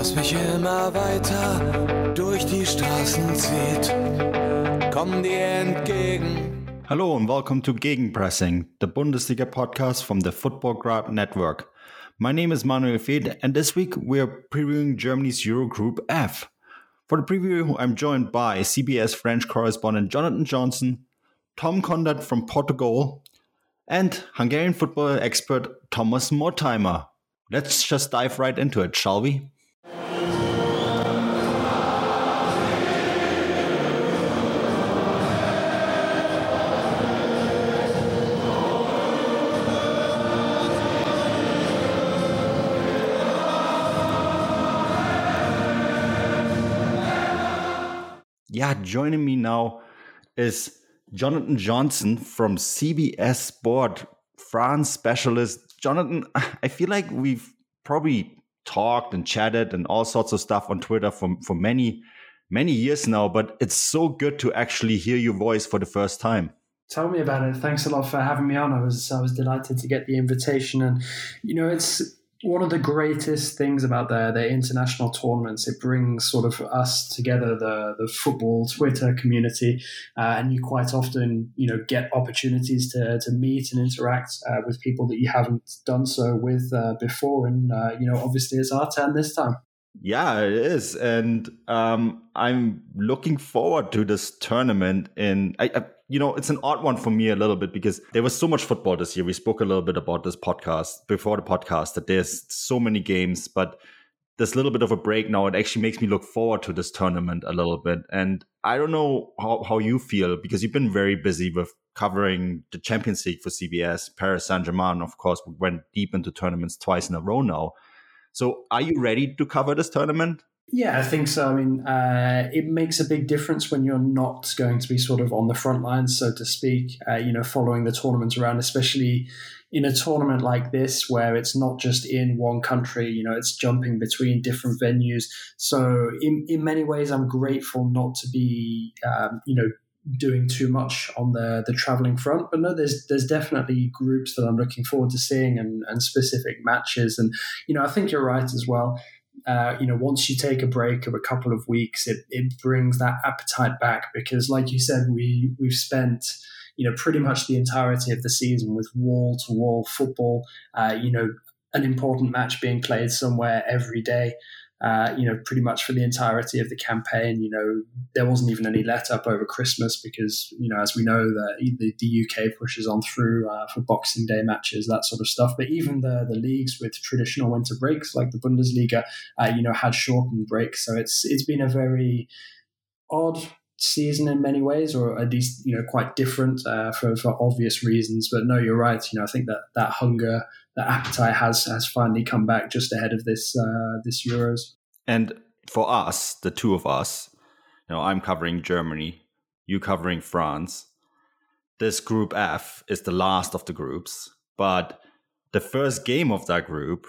das mich immer weiter durch die Straßen zieht. Komm dir entgegen. Hello and welcome to Gegenpressing, the Bundesliga podcast from the Futbolgrad Network. My name is Manuel Veth, and this week we are previewing Germany's Eurogroup F. For the preview, I'm joined by CBS French correspondent Jonathan Johnson, Tom Kundert from Portugal, and Hungarian football expert Thomas Mortimer. Let's just dive right into it, shall we? Yeah, joining me now is Jonathan Johnson from CBS Sport, France specialist. Jonathan, I feel like we've probably talked and chatted and all sorts of stuff on Twitter for, for many, many years now, but it's so good to actually hear your voice for the first time. Tell me about it. Thanks a lot for having me on. I was I was delighted to get the invitation, and you know it's one of the greatest things about the, the international tournaments, it brings sort of us together, the, the football Twitter community, uh, and you quite often, you know, get opportunities to, to meet and interact uh, with people that you haven't done so with uh, before. And, uh, you know, obviously it's our turn this time. Yeah, it is. And um, I'm looking forward to this tournament. In I, I you know, it's an odd one for me a little bit because there was so much football this year. We spoke a little bit about this podcast before the podcast that there's so many games, but this little bit of a break now, it actually makes me look forward to this tournament a little bit. And I don't know how, how you feel because you've been very busy with covering the Champions League for CBS, Paris Saint Germain, of course, went deep into tournaments twice in a row now. So are you ready to cover this tournament? Yeah, I think so. I mean, uh, it makes a big difference when you're not going to be sort of on the front lines, so to speak, uh, you know, following the tournament around, especially in a tournament like this where it's not just in one country, you know, it's jumping between different venues. So, in, in many ways, I'm grateful not to be, um, you know, doing too much on the the traveling front. But no, there's there's definitely groups that I'm looking forward to seeing and, and specific matches. And you know, I think you're right as well uh, you know, once you take a break of a couple of weeks, it, it brings that appetite back because, like you said, we we've spent you know pretty much the entirety of the season with wall to wall football. Uh, you know, an important match being played somewhere every day uh, you know, pretty much for the entirety of the campaign. You know, there wasn't even any let up over Christmas because, you know, as we know, the, the, the UK pushes on through uh, for Boxing Day matches, that sort of stuff. But even the, the leagues with traditional winter breaks, like the Bundesliga, uh, you know, had shortened breaks. So it's it's been a very odd season in many ways, or at least you know quite different uh, for for obvious reasons. But no, you're right. You know, I think that that hunger that appetite has has finally come back just ahead of this uh, this Euros. And for us, the two of us, you know, I'm covering Germany, you covering France. This group F is the last of the groups, but the first game of that group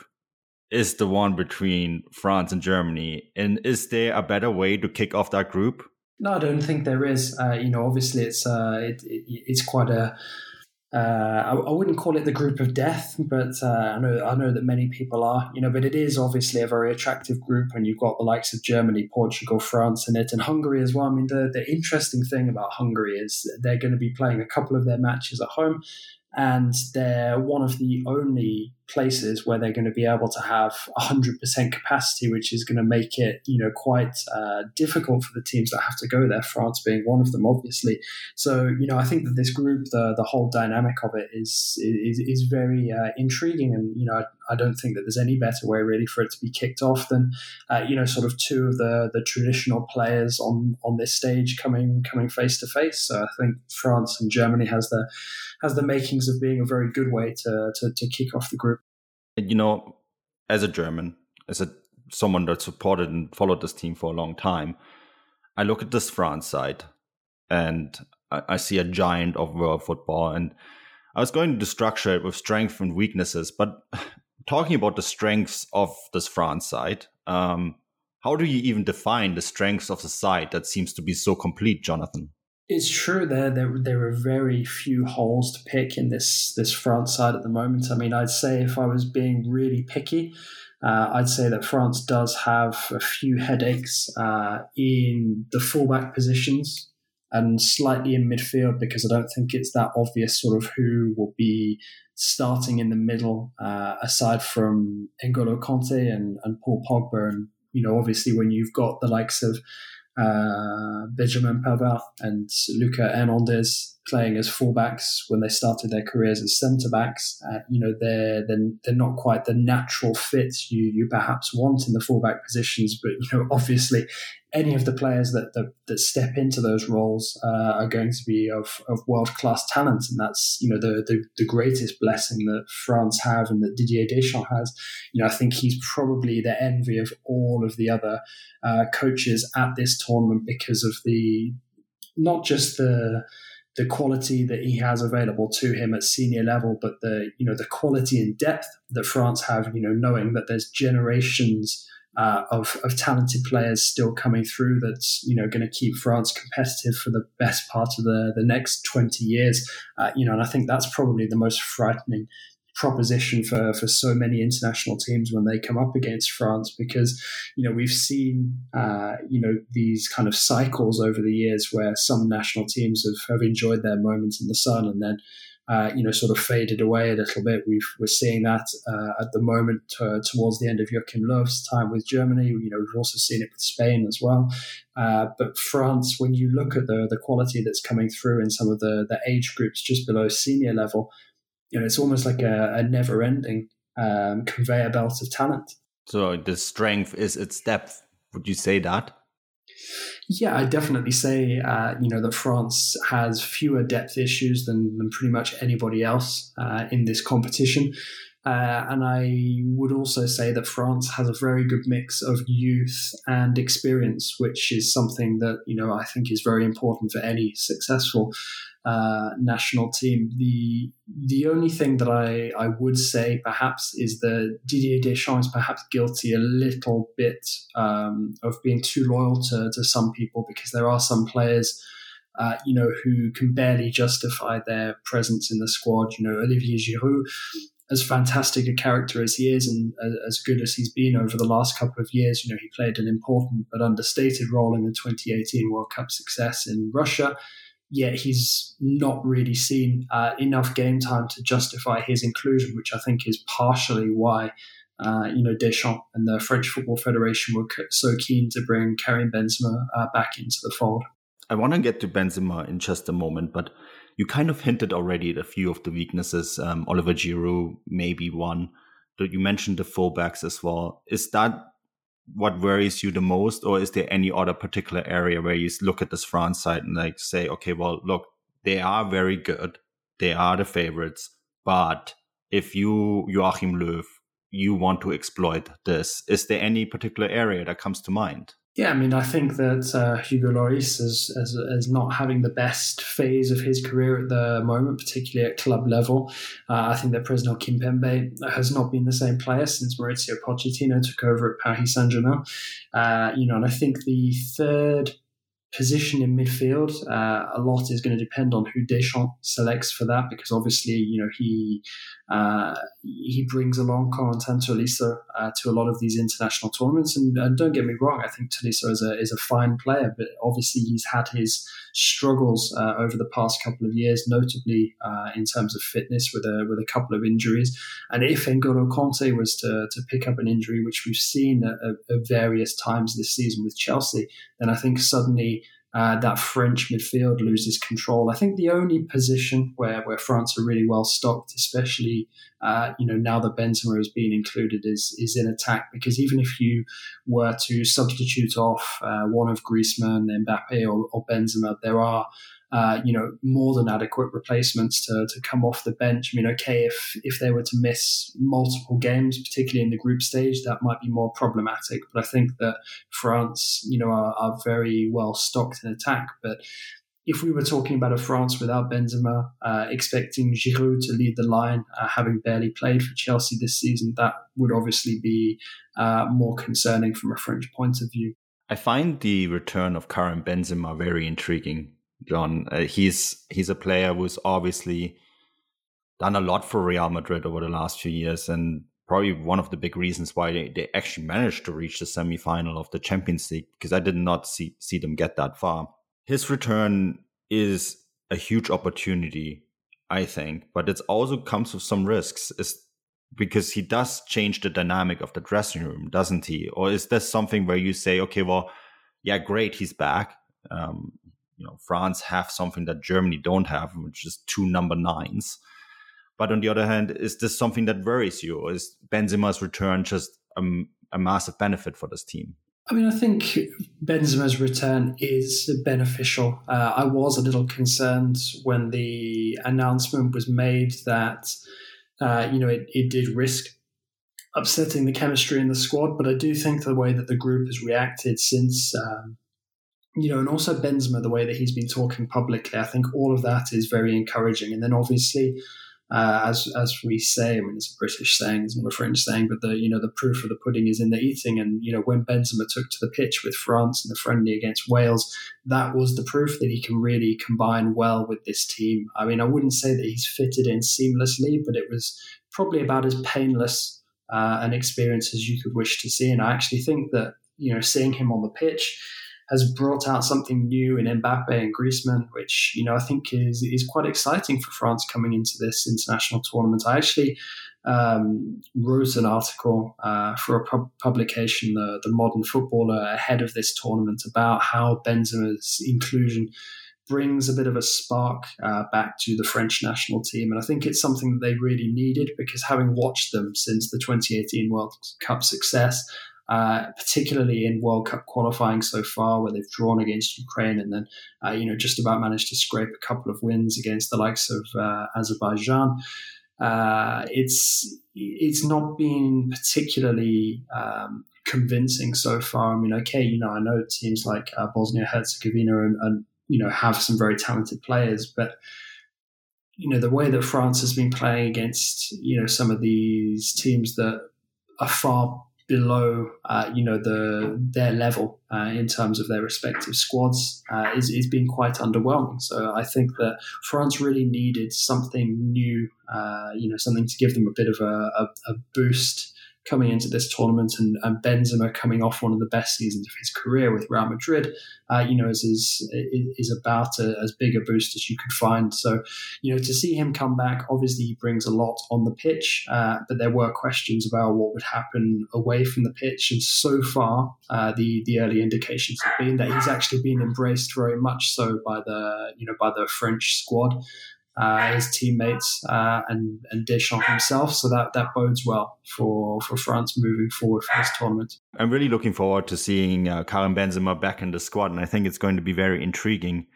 is the one between France and Germany. And is there a better way to kick off that group? No, I don't think there is. Uh, you know, obviously, it's uh, it, it, it's quite a uh, I, I, wouldn't call it the group of death, but uh, I know I know that many people are, you know. But it is obviously a very attractive group, and you've got the likes of Germany, Portugal, France in it, and Hungary as well. I mean, the the interesting thing about Hungary is they're going to be playing a couple of their matches at home, and they're one of the only places where they're going to be able to have 100% capacity, which is going to make it, you know, quite uh, difficult for the teams that have to go there. France being one of them, obviously. So, you know, I think that this group, the the whole dynamic of it is is, is very uh, intriguing, and you know, I, I, don't think that there's any better way really for it to be kicked off than, uh, you know, sort of two of the the traditional players on on this stage coming coming face to face. So I think France and Germany has the has the makings of being a very good way to to, to kick off the group you know, as a German, as a someone that supported and followed this team for a long time, I look at this France side and I, I see a giant of world football. And I was going to structure it with strengths and weaknesses, but talking about the strengths of this France side, um, how do you even define the strengths of the side that seems to be so complete, Jonathan? It's true there, there there are very few holes to pick in this this France side at the moment. I mean, I'd say if I was being really picky, uh, I'd say that France does have a few headaches uh, in the fullback positions and slightly in midfield because I don't think it's that obvious sort of who will be starting in the middle uh, aside from N'Golo Kante and, and Paul Pogba. And, you know, obviously when you've got the likes of Uh, Benjamin Pavard and Lucas Hernandez playing as fullbacks when they started their careers as centre backs. Uh, you know, they're, they're they're not quite the natural fit you you perhaps want in the fullback positions. But you know, obviously, any of the players that that, that step into those roles uh, are going to be of, of world class talent, and that's you know the, the, the greatest blessing that France have and that Didier Deschamps has. You know, I think he's probably the envy of all of the other uh, coaches at this tournament because of the not just the the quality that he has available to him at senior level, but the you know the quality and depth that France have. You know, knowing that there's generations uh, of of talented players still coming through. That's you know going to keep France competitive for the best part of the the next twenty years. Uh, you know, and I think that's probably the most frightening proposition for, for so many international teams when they come up against France because you know we've seen uh, you know these kind of cycles over the years where some national teams have, have enjoyed their moments in the sun and then uh, you know sort of faded away a little bit. We've, we're seeing that uh, at the moment towards the end of Joachim Löw's time with Germany. You know we've also seen it with Spain as well. Uh, but France, when you look at the the quality that's coming through in some of the the age groups just below senior level you know, it's almost like a, a never ending um, conveyor belt of talent. So the strength is its depth. Would you say that? Yeah, I definitely say uh, you know that France has fewer depth issues than, than pretty much anybody else uh, in this competition. Uh, and I would also say that France has a very good mix of youth and experience, which is something that you know I think is very important for any successful uh, national team. The the only thing that I, I would say perhaps is that Didier Deschamps is perhaps guilty a little bit um, of being too loyal to, to some people because there are some players. Uh, you know, who can barely justify their presence in the squad. You know, Olivier Giroud, as fantastic a character as he is and as good as he's been over the last couple of years, you know, he played an important but understated role in the 2018 World Cup success in Russia yet he's not really seen uh, enough game time to justify his inclusion, which I think is partially why. Uh, you know, Deschamps and the French Football Federation were so keen to bring Karim Benzema uh, back into the fold. I want to get to Benzema in just a moment, but you kind of hinted already at a few of the weaknesses. Um, Oliver Giroud, maybe one. That you mentioned the fullbacks as well. Is that what worries you the most, or is there any other particular area where you look at this France side and like say, okay, well, look, they are very good, they are the favorites, but if you Joachim Löw, you want to exploit this, is there any particular area that comes to mind? Yeah, I mean, I think that uh, Hugo Lloris is, is, is not having the best phase of his career at the moment, particularly at club level. Uh, I think that Presnel Kimpembe has not been the same player since Mauricio Pochettino took over at Paris Saint Germain. Uh, you know, and I think the third position in midfield, uh, a lot is going to depend on who Deschamps selects for that, because obviously, you know, he uh, he brings along Corentin Tolisso uh, to a lot of these international tournaments. And, and, don't get me wrong, I think Tolisso is a, is a fine player, but obviously he's had his struggles uh, over the past couple of years, notably uh, in terms of fitness with a, with a couple of injuries. And if N'Golo Kante was to, to pick up an injury, which we've seen at, at various times this season with Chelsea, then I think suddenly uh, that French midfield loses control. I think the only position where, where France are really well stocked, especially uh, you know now that Benzema has been included, is is in attack. Because even if you were to substitute off uh, one of Griezmann, Mbappe, or, or Benzema, there are uh, you know, more than adequate replacements to, to come off the bench. I mean, okay, if if they were to miss multiple games, particularly in the group stage, that might be more problematic. But I think that France, you know, are, are very well stocked in attack. But if we were talking about a France without Benzema, uh, expecting Giroud to lead the line, uh, having barely played for Chelsea this season, that would obviously be uh, more concerning from a French point of view. I find the return of Karim Benzema very intriguing, John. Uh, he's he's a player who's obviously done a lot for Real Madrid over the last few years, and probably one of the big reasons why they, they actually managed to reach the semi-final of the Champions League because I did not see see them get that far his return is a huge opportunity, I think, but it also comes with some risks. Is because he does change the dynamic of the dressing room, doesn't he? Or is this something where you say, okay, well, yeah, great, he's back. Um, you know, France have something that Germany don't have, which is two number nines. But on the other hand, is this something that worries you? Or is Benzema's return just a, a massive benefit for this team? I mean, I think Benzema's return is beneficial. Uh, I was a little concerned when the announcement was made that, uh, you know, it, it did risk upsetting the chemistry in the squad, but I do think the way that the group has reacted since, um, you know, and also Benzema, the way that he's been talking publicly, I think all of that is very encouraging. And then obviously, uh, as as we say, I mean, it's a British saying, it's not a French saying, but the you know the proof of the pudding is in the eating. And you know when Benzema took to the pitch with France in the friendly against Wales, that was the proof that he can really combine well with this team. I mean, I wouldn't say that he's fitted in seamlessly, but it was probably about as painless uh, an experience as you could wish to see. And I actually think that you know seeing him on the pitch has brought out something new in Mbappe and Griezmann, which you know I think is is quite exciting for France coming into this international tournament. I actually um, wrote an article uh, for a pub- publication, the, the Modern Footballer, ahead of this tournament about how Benzema's inclusion brings a bit of a spark uh, back to the French national team. And I think it's something that they really needed because having watched them since the 2018 World Cup success, uh, particularly in World Cup qualifying so far, where they've drawn against Ukraine and then, uh, you know, just about managed to scrape a couple of wins against the likes of uh, Azerbaijan. Uh, it's it's not been particularly um, convincing so far. I mean, okay, you know, I know teams like uh, Bosnia Herzegovina and, and you know have some very talented players, but you know the way that France has been playing against you know some of these teams that are far below, uh, you know, the their level uh, in terms of their respective squads uh, is is being quite underwhelming. So I think that France really needed something new, uh, you know, something to give them a bit of a, a, a boost coming into this tournament and, and, Benzema coming off one of the best seasons of his career with Real Madrid, uh, you know, is, is, is about a, as big a boost as you could find. So, you know, to see him come back, obviously he brings a lot on the pitch, uh, but there were questions about what would happen away from the pitch. And so far, uh, the, the early indications have been that he's actually been embraced very much so by the, you know, by the French squad uh, his teammates uh, and and Deschamps himself. So that that bodes well for for France moving forward for this tournament. I'm really looking forward to seeing uh, Karim Benzema back in the squad, and I think it's going to be very intriguing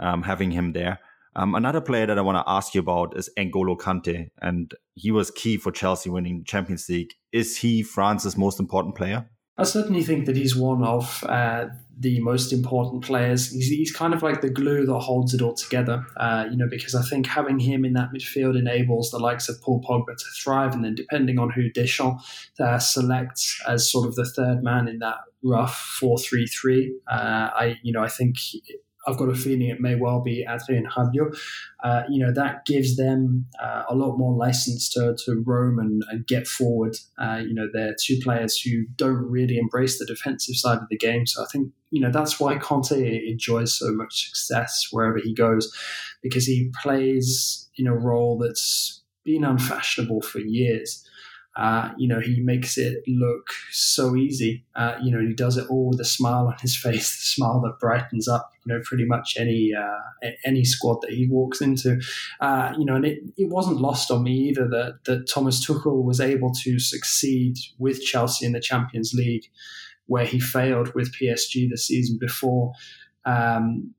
um, having him there. Um, another player that I want to ask you about is N'Golo Kante, and he was key for Chelsea winning the Champions League. Is he France's most important player? I certainly think that he's one of uh, the most important players. He's, he's, kind of like the glue that holds it all together, uh, you know, because I think having him in that midfield enables the likes of Paul Pogba to thrive. And then depending on who Deschamps uh, selects as sort of the third man in that rough 4 3 3, uh, I, you know, I think I've got a feeling it may well be Adrien Rabiot. Uh, you know, that gives them uh, a lot more license to, to roam and, and get forward. Uh, you know, they're two players who don't really embrace the defensive side of the game. So I think, you know, that's why Kante enjoys so much success wherever he goes, because he plays in a role that's been unfashionable for years. Uh, you know, he makes it look so easy. Uh, you know, he does it all with a smile on his face, the smile that brightens up, you know, pretty much any uh, any squad that he walks into. Uh, you know, and it, it wasn't lost on me either that that Thomas Tuchel was able to succeed with Chelsea in the Champions League, where he failed with PSG the season before. Um,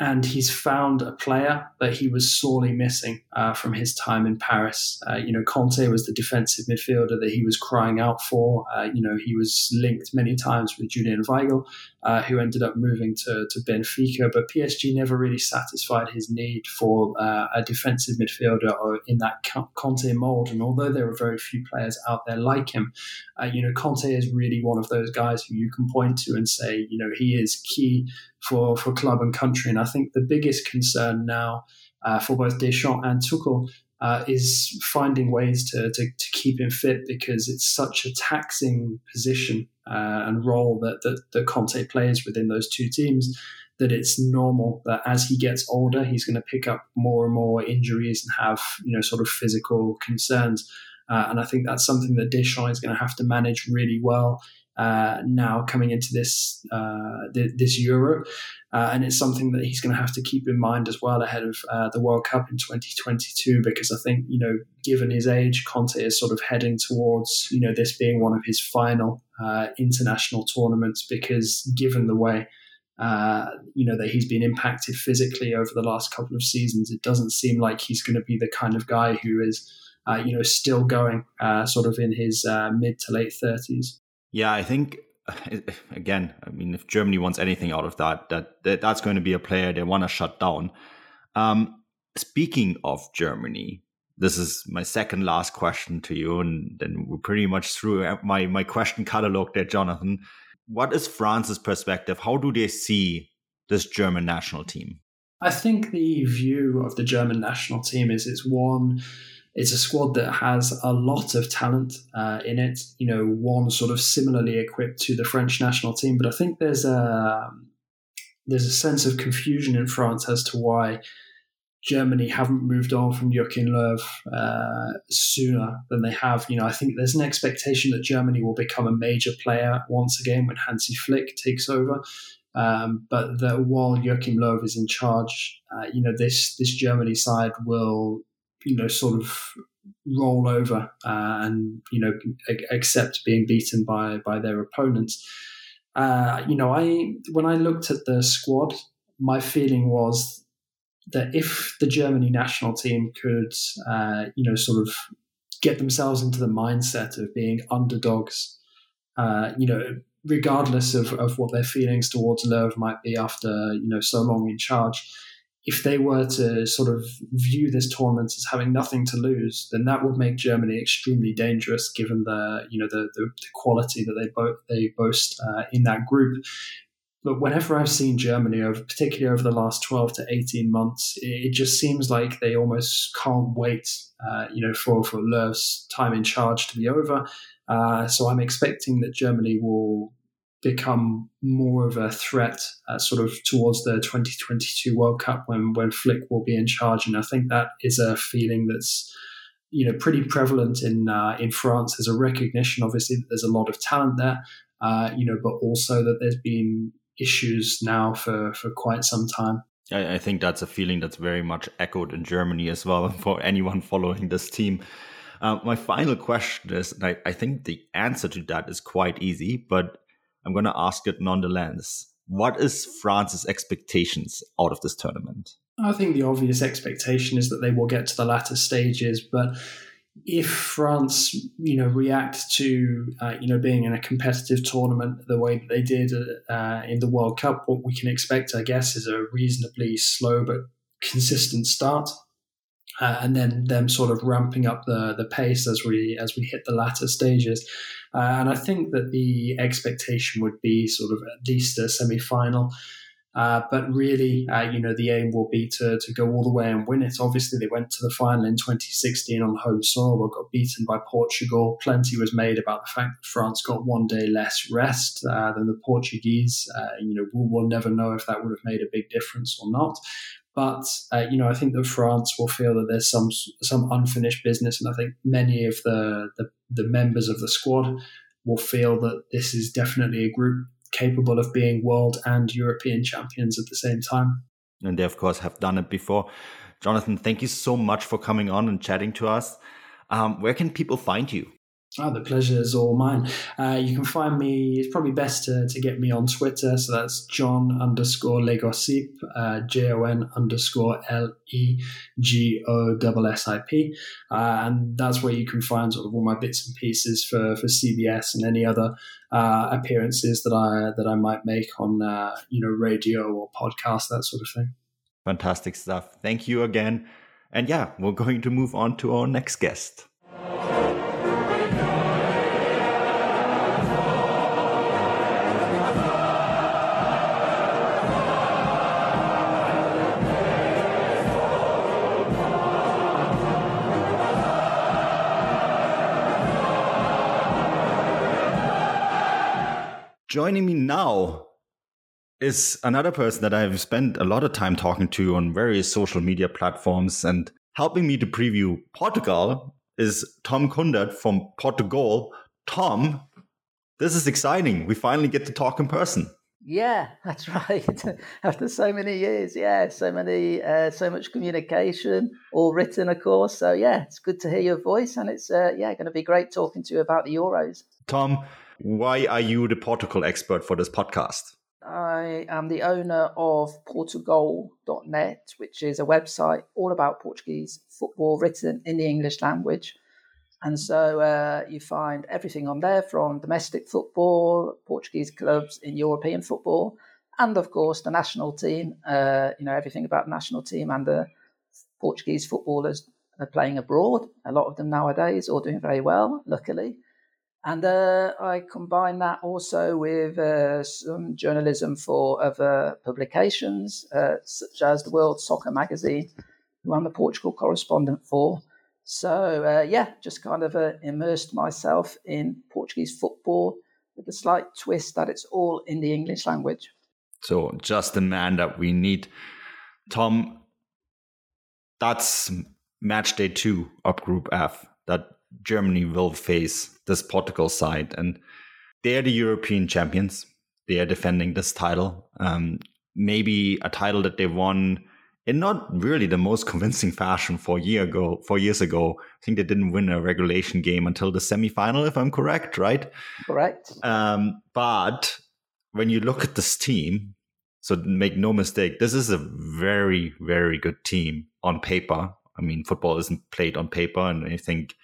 and he's found a player that he was sorely missing uh, from his time in Paris. Uh, you know, Kante was the defensive midfielder that he was crying out for. Uh, you know, he was linked many times with Julian Weigl, uh, who ended up moving to, to Benfica, but PSG never really satisfied his need for uh, a defensive midfielder or in that Kante mold. And although there are very few players out there like him, uh, you know, Kante is really one of those guys who you can point to and say, you know, he is key for, for club and country. And I think the biggest concern now uh, for both Deschamps and Tuchel uh, is finding ways to, to, to, keep him fit because it's such a taxing position uh, and role that, that, that Kante plays within those two teams that it's normal that as he gets older, he's going to pick up more and more injuries and have, you know, sort of physical concerns. Uh, and I think that's something that Deschamps is going to have to manage really well uh, now coming into this uh, th- this Euro, uh, and it's something that he's going to have to keep in mind as well ahead of uh, the World Cup in 2022. Because I think you know, given his age, Kante is sort of heading towards you know this being one of his final uh, international tournaments. Because given the way uh, you know that he's been impacted physically over the last couple of seasons, it doesn't seem like he's going to be the kind of guy who is. you know, still going, sort of in his mid to late thirties. Yeah, I think again, I mean, if Germany wants anything out of that, that, that that's going to be a player they want to shut down. Um, speaking of Germany, this is my second last question to you, and then we're pretty much through my my question catalog there, Jonathan. What is France's perspective? How do they see this German national team? I think the view of the German national team is it's one it's a squad that has a lot of talent uh, in it. You know, one sort of similarly equipped to the French national team, but I think there's a there's a sense of confusion in France as to why Germany haven't moved on from Joachim Löw uh, sooner than they have. You know, I think there's an expectation that Germany will become a major player once again when Hansi Flick takes over. Um, but that while Joachim Löw is in charge, uh, you know, this this Germany side will you know, sort of roll over uh, and you know accept being beaten by by their opponents. Uh, you know, I when I looked at the squad, my feeling was that if the Germany national team could, uh, you know, sort of get themselves into the mindset of being underdogs, uh, you know, regardless of, of what their feelings towards Löw might be after you know so long in charge if they were to sort of view this tournament as having nothing to lose, then that would make Germany extremely dangerous, given the you know the the, the quality that they bo- they boast uh, in that group. But whenever I've seen Germany, over particularly over the last twelve to eighteen months, it, it just seems like they almost can't wait, uh, you know, for for Löw's time in charge to be over. Uh, so I'm expecting that Germany will become more of a threat uh, sort of towards the 2022 World Cup when when Flick will be in charge, and I think that is a feeling that's you know pretty prevalent in uh, in France. There's a recognition, obviously, that there's a lot of talent there, uh, you know, but also that there's been issues now for for quite some time. I, think that's a feeling that's very much echoed in Germany as well for anyone following this team. Uh, my final question is, I, I think the answer to that is quite easy, but I'm going to ask it nonetheless. What is France's expectations out of this tournament? I think the obvious expectation is that they will get to the latter stages, but if France, you know, react to uh, you know being in a competitive tournament the way that they did uh, in the World Cup, what we can expect, I guess, is a reasonably slow but consistent start uh, and then them sort of ramping up the the pace as we as we hit the latter stages. Uh, and I think that the expectation would be sort of at least a semi final. Uh, but really, uh, you know, the aim will be to, to go all the way and win it. Obviously, they went to the final in 2016 on home soil, but got beaten by Portugal. Plenty was made about the fact that France got one day less rest uh, than the Portuguese. Uh, you know, we'll, we'll, never know if that would have made a big difference or not. But uh, you know, I think that France will feel that there's some some unfinished business, and I think many of the, the, the members of the squad will feel that this is definitely a group capable of being world and European champions at the same time. And they, of course, have done it before. Jonathan, thank you so much for coming on and chatting to us. Um, where can people find you? Oh, the pleasure is all mine. Uh, you can find me, it's probably best to, to get me on Twitter. So that's John underscore Legosip, uh, J O N underscore L E G O S I P. Uh, and that's where you can find sort of all my bits and pieces for, for CBS and any other uh, appearances that I that I might make on uh, you know radio or podcast, that sort of thing. Fantastic stuff. Thank you again. And yeah, we're going to move on to our next guest. Joining me now is another person that I've spent a lot of time talking to on various social media platforms and helping me to preview Portugal is Tom Kundert from Portugal. Tom, this is exciting. We finally get to talk in person. Yeah, that's right. After so many years, yeah, so many, uh, so much communication, all written, of course. So yeah, it's good to hear your voice, and it's uh, yeah, going to be great talking to you about the Euros. Tom, why are you the Portugal expert for this podcast? I am the owner of PortuGOAL.net, which is a website all about Portuguese football written in the English language. And so uh, you find everything on there from domestic football, Portuguese clubs in European football, and of course the national team. Uh, you know everything about the national team and the Portuguese footballers are playing abroad. A lot of them nowadays, all doing very well, luckily. And uh, I combine that also with uh, some journalism for other publications, uh, such as the World Soccer Magazine, who I'm the Portugal correspondent for. So, uh, yeah, just kind of uh, immersed myself in Portuguese football with the slight twist that it's all in the English language. So, just the man that we need. Tom, that's match day two of Group F that Germany will face this Portugal side, and they're the European champions. They are defending this title, um, maybe a title that they won in not really the most convincing fashion four year ago. Four years ago, I think they didn't win a regulation game until the semifinal, if I'm correct, right? Correct. Um, but when you look at this team, so make no mistake, this is a very, very good team on paper. I mean, football isn't played on paper, and I think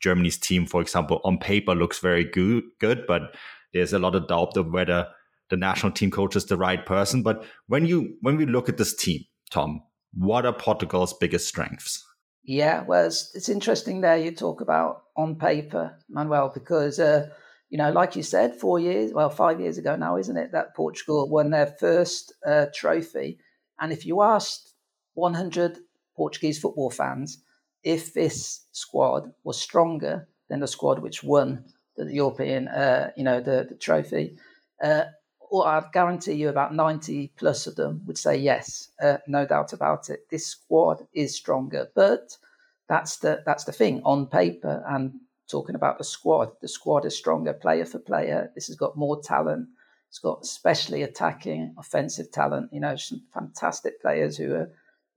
Germany's team, for example, on paper looks very good, good, but there's a lot of doubt of whether the national team coach is the right person. But when you when we look at this team, Tom, what are Portugal's biggest strengths? Yeah, well, it's, it's interesting there you talk about on paper, Manuel, because uh, you know, like you said, four years, well, five years ago now, isn't it, that Portugal won their first uh, trophy. And if you asked 100 Portuguese football fans if this squad was stronger than the squad which won the European, uh, you know, the, the trophy, uh, or I guarantee you about 90 plus of them would say yes, uh, no doubt about it. This squad is stronger, but that's the that's the thing on paper. And talking about the squad, the squad is stronger player for player. This has got more talent. It's got especially attacking, offensive talent. You know, some fantastic players who are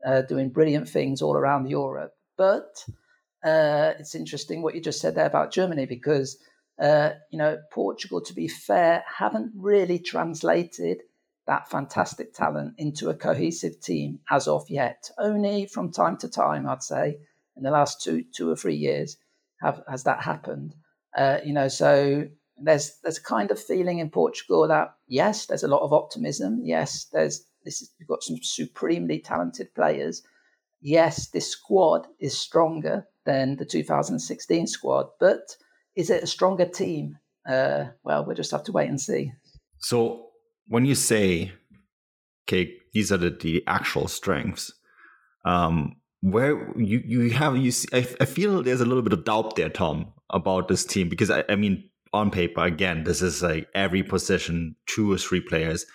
uh, doing brilliant things all around Europe. But uh, it's interesting what you just said there about Germany because uh, you know Portugal, to be fair, haven't really translated that fantastic talent into a cohesive team as of yet. Only from time to time, I'd say, in the last two two or three years, have has that happened. Uh, you know, so there's there's a kind of feeling in Portugal that yes, there's a lot of optimism. Yes, there's this is, we've got some supremely talented players yes, this squad is stronger than the 2016 squad, but is it a stronger team? Uh, well, we'll just have to wait and see. So when you say, okay, these are the, the actual strengths, um, where you you have you see, I, I feel there's a little bit of doubt there, Tom, about this team because I, I mean on paper again this is like every position two or three players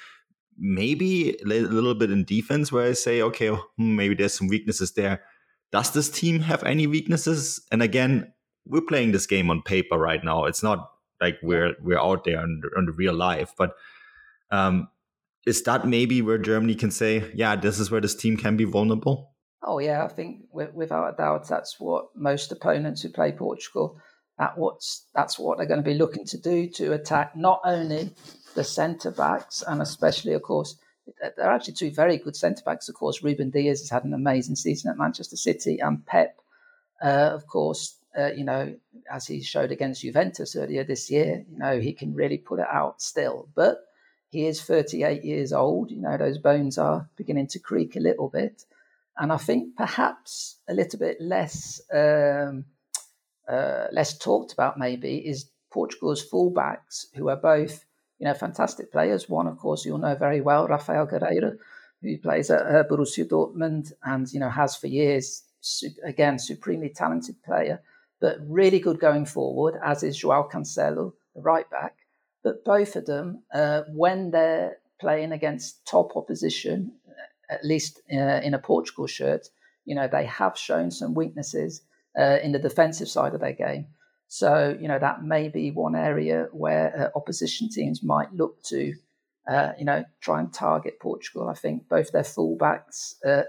maybe a little bit in defense where I say, okay, hmm, maybe there's some weaknesses there. Does this team have any weaknesses? And again, we're playing this game on paper right now. It's not like we're we're out there on, on the real life, but um, is that maybe where Germany can say, yeah, this is where this team can be vulnerable? Oh yeah, I think without a doubt that's what most opponents who play Portugal that what's that's what they're going to be looking to do to attack not only the centre backs and especially, of course, they're actually two very good centre backs. Of course, Ruben Dias has had an amazing season at Manchester City, and Pepe, uh, of course, uh, you know, as he showed against Juventus earlier this year, you know, he can really put it out still. But he is 38 years old. You know, those bones are beginning to creak a little bit. And I think perhaps a little bit less um, uh, less talked about maybe is Portugal's fullbacks, who are both you know fantastic players. One, of course, you'll know very well, Raphael Guerreiro, who plays at uh, Borussia Dortmund and you know has for years. Again, supremely talented player, but really good going forward, as is Joao Cancelo, the right back. But both of them, uh, when they're playing against top opposition, at least uh, in a Portugal shirt, you know they have shown some weaknesses uh, in the defensive side of their game. So, you know, that may be one area where uh, opposition teams might look to, uh, you know, try and target Portugal. I think both their fullbacks uh,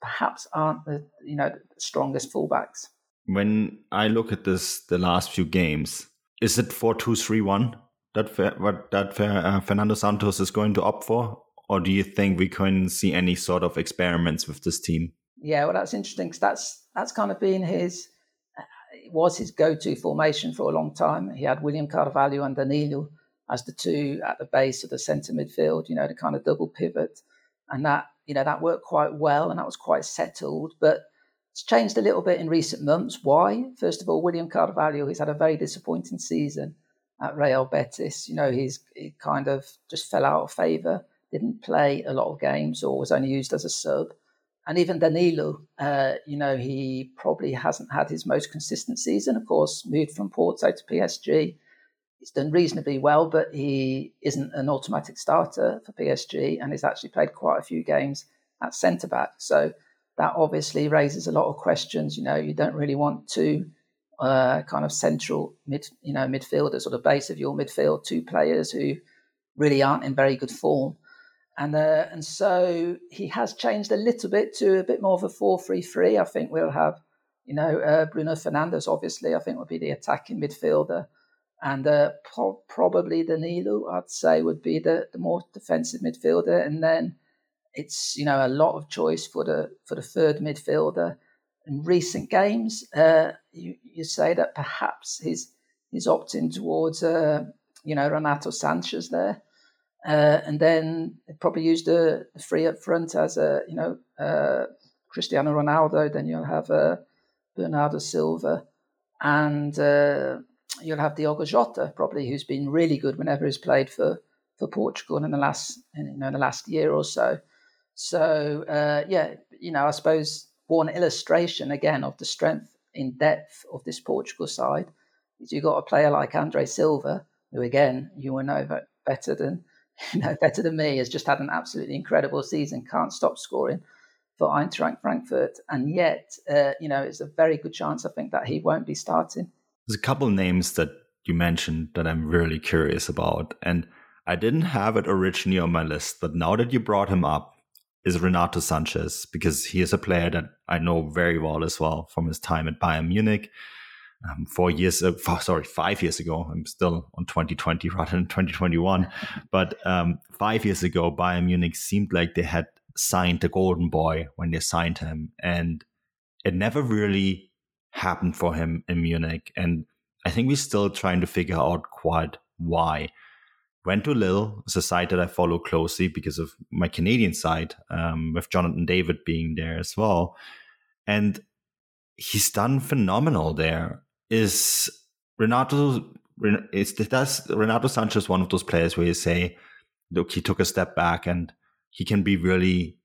perhaps aren't the, you know, the strongest fullbacks. When I look at this, the last few games, is it 4 2 3 1 that, what that uh, Fernando Santos is going to opt for? Or do you think we can see any sort of experiments with this team? Yeah, well, that's interesting because that's that's kind of been his was his go-to formation for a long time. He had William Carvalho and Danilo as the two at the base of the centre midfield. You know, the kind of double pivot, and that you know that worked quite well, and that was quite settled. But it's changed a little bit in recent months. Why? First of all, William Carvalho, he's had a very disappointing season at Real Betis. You know, he's he kind of just fell out of favour, didn't play a lot of games, or was only used as a sub. And even Danilo, uh, you know, he probably hasn't had his most consistent season. Of course, moved from Porto to PSG. He's done reasonably well, but he isn't an automatic starter for PSG and he's actually played quite a few games at centre back. So that obviously raises a lot of questions. You know, you don't really want two uh, kind of central mid, you know, midfielders or the base of your midfield, two players who really aren't in very good form. And uh, and so he has changed a little bit to a bit more of a four-three-three. I think we'll have, you know, uh, Bruno Fernandes. Obviously, I think would be the attacking midfielder, and uh, pro- probably Danilo. I'd say would be the, the more defensive midfielder, and then it's you know a lot of choice for the for the third midfielder. In recent games, uh, you you say that perhaps he's he's opting towards uh, you know Renato Sanches there. Uh, and then probably use the, the free up front as a, you know, uh, Cristiano Ronaldo. Then you'll have uh, Bernardo Silva. And uh, you'll have Diogo Jota, probably, who's been really good whenever he's played for, for Portugal in the last, you know, in the last year or so. So, uh, yeah, you know, I suppose one illustration, again, of the strength in depth of this Portugal side is you've got a player like Andre Silva, who, again, you will know better than better than me, has just had an absolutely incredible season, can't stop scoring for Eintracht Frankfurt. And yet, uh, you know, it's a very good chance, I think, that he won't be starting. There's a couple of names that you mentioned that I'm really curious about. And I didn't have it originally on my list, but now that you brought him up, is Renato Sanches, because he is a player that I know very well as well from his time at Bayern Munich um, four years, uh, four, sorry, five years ago. I'm still on 2020 rather than 2021. but um, five years ago, Bayern Munich seemed like they had signed the golden boy when they signed him, and it never really happened for him in Munich. And I think we're still trying to figure out quite why. Went to Lille, it's a site that I follow closely because of my Canadian side, um, with Jonathan David being there as well. And he's done phenomenal there is Renato is that's Renato Sanches one of those players where you say, look, he took a step back and he can be really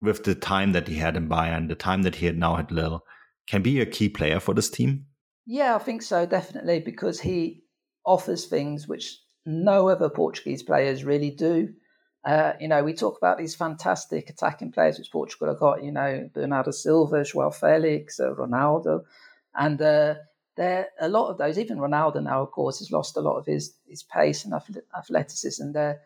with the time that he had in Bayern, the time that he had now at Lille, can be a key player for this team. Yeah, I think so, definitely, because he offers things which no other Portuguese players really do. Uh, you know, we talk about these fantastic attacking players which Portugal have got, you know, Bernardo Silva, Joao Felix, uh, Ronaldo. And uh, there a lot of those. Even Ronaldo now, of course, has lost a lot of his his pace and athleticism. They're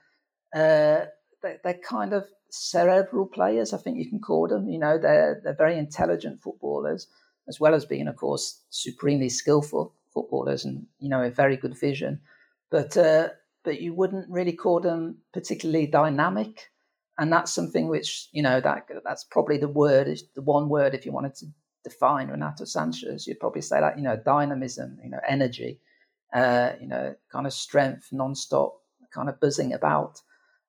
uh, they, they're kind of cerebral players, I think you can call them. You know, they're they're very intelligent footballers, as well as being, of course, supremely skillful footballers and you know a very good vision, but uh, but you wouldn't really call them particularly dynamic, and that's something which you know that that's probably the word the one word if you wanted to define Renato Sanches, you'd probably say that you know dynamism, you know energy, uh, you know kind of strength, non-stop, kind of buzzing about,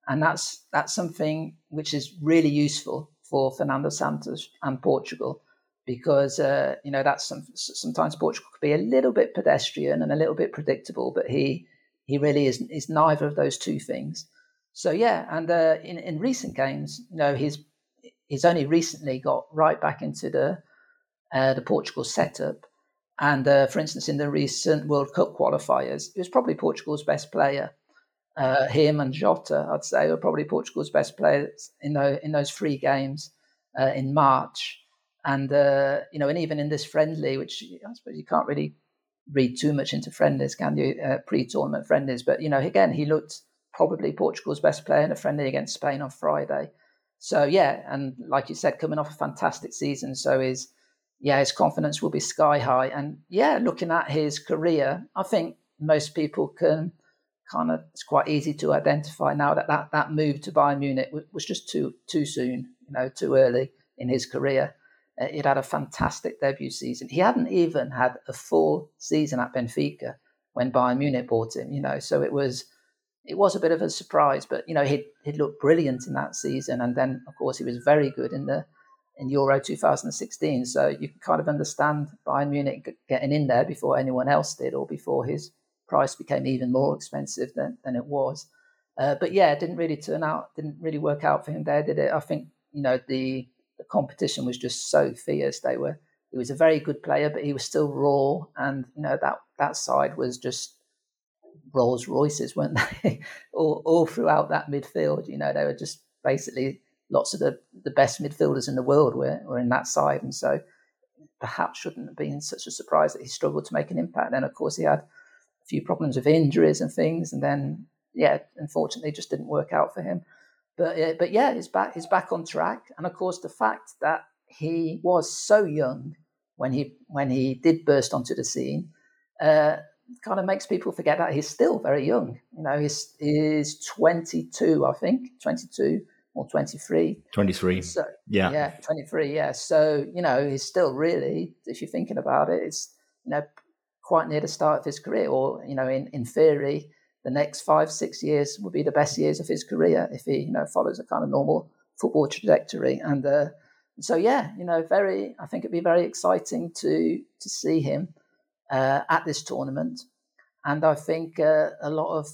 and that's that's something which is really useful for Fernando Santos and Portugal because uh, you know that's some, sometimes Portugal could be a little bit pedestrian and a little bit predictable, but he he really is is neither of those two things. So yeah, and uh, in in recent games, you know, he's he's only recently got right back into the uh, the Portugal setup, and uh, for instance, in the recent World Cup qualifiers, he was probably Portugal's best player. Uh, him and Jota, I'd say, were probably Portugal's best players in those in those three games uh, in March. And uh, you know, and even in this friendly, which I suppose you can't really read too much into friendlies, can you? Uh, pre-tournament friendlies, but you know, again, he looked probably Portugal's best player in a friendly against Spain on Friday. So yeah, and like you said, coming off a fantastic season, so his yeah, his confidence will be sky high. And yeah, looking at his career, I think most people can kind of it's quite easy to identify now that that, that move to Bayern Munich was just too too soon, you know, too early in his career. Uh, he'd had a fantastic debut season. He hadn't even had a full season at Benfica when Bayern Munich bought him, you know. So it was it was a bit of a surprise, but you know he he looked brilliant in that season, and then of course he was very good in the in Euro 2016. So you can kind of understand Bayern Munich getting in there before anyone else did, or before his price became even more expensive than than it was. Uh, but yeah, it didn't really turn out, didn't really work out for him there, did it? I think you know the the competition was just so fierce. They were he was a very good player, but he was still raw, and you know that that side was just Rolls Royces, weren't they? all, all throughout that midfield, you know, they were just basically lots of the, the best midfielders in the world were, were in that side, and so perhaps shouldn't have been such a surprise that he struggled to make an impact. Then, of course, he had a few problems with injuries and things, and then yeah, unfortunately, just didn't work out for him. But uh, but yeah, he's back. He's back on track, and of course, the fact that he was so young when he when he did burst onto the scene uh, kind of makes people forget that he's still very young. You know, he's he's 22, I think, 22 or 23. 23. So, yeah. Yeah, 23. Yeah. So, you know, he's still really, if you're thinking about it, it's, you know, quite near the start of his career, or, you know, in, in theory, the next five, six years will be the best years of his career if he, you know, follows a kind of normal football trajectory. And uh, so, yeah, you know, very, I think it'd be very exciting to to see him uh, at this tournament. And I think uh, a lot of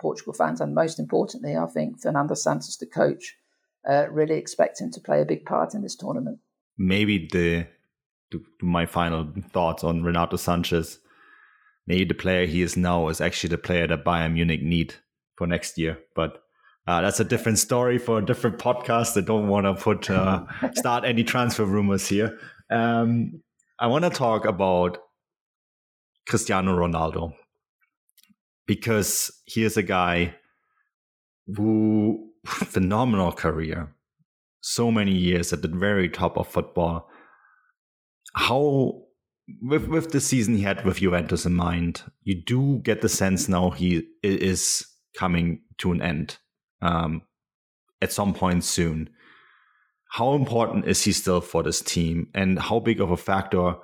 Portugal fans, and most importantly, I think Fernando Santos, the coach, uh, really expect him to play a big part in this tournament. Maybe the my final thoughts on Renato Sanches maybe the player he is now is actually the player that Bayern Munich need for next year. But uh, that's a different story for a different podcast. I don't want to put uh, start any transfer rumors here. Um, I want to talk about Cristiano Ronaldo because he is a guy who phenomenal career, so many years at the very top of football. How with with the season he had with Juventus in mind, you do get the sense now he is coming to an end um, at some point soon. How important is he still for this team, and how big of a factor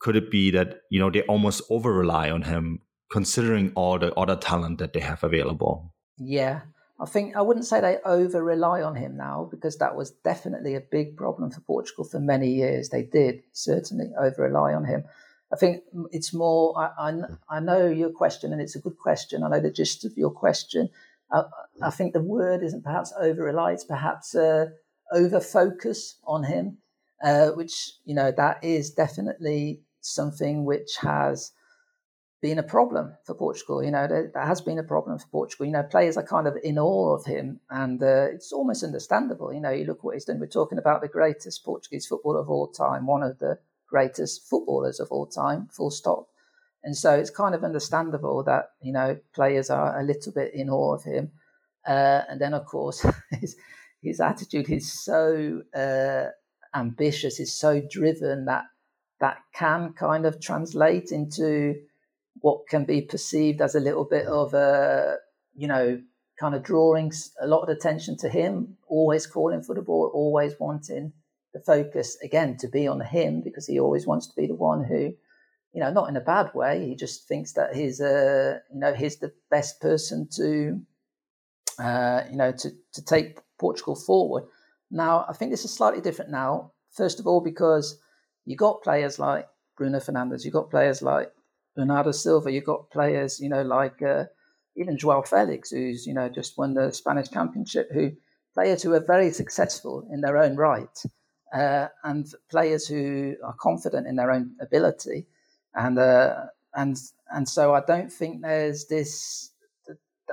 could it be that you know they almost over rely on him, considering all the other talent that they have available? Yeah, I think I wouldn't say they over rely on him now because that was definitely a big problem for Portugal for many years. They did certainly over rely on him. I think it's more. I, I, I, know your question, and it's a good question. I know the gist of your question. I, I think the word isn't perhaps over rely; it's perhaps uh, over focus on him, uh, which you know that is definitely something which has been a problem for Portugal. You know, there, has been a problem for Portugal. You know, players are kind of in awe of him, and uh, it's almost understandable. You know, you look what he's done. We're talking about the greatest Portuguese footballer of all time, one of the greatest footballers of all time, full stop. And so it's kind of understandable that, you know, players are a little bit in awe of him. Uh, and then, of course, his, his attitude is so uh, ambitious, is so driven that that can kind of translate into what can be perceived as a little bit of a, you know, kind of drawing a lot of attention to him, always calling for the ball, always wanting the focus again to be on him because he always wants to be the one who, you know, not in a bad way. He just thinks that he's a, you know, he's the best person to, uh, you know, to to take Portugal forward. Now, I think this is slightly different now. First of all, because you got players like Bruno Fernandes, you got players like Bernardo Silva, You've got players, you know, like uh, even Joao Felix, who's you know just won the Spanish Championship, who players who are very successful in their own right, uh, and players who are confident in their own ability, and uh, and and so I don't think there's this.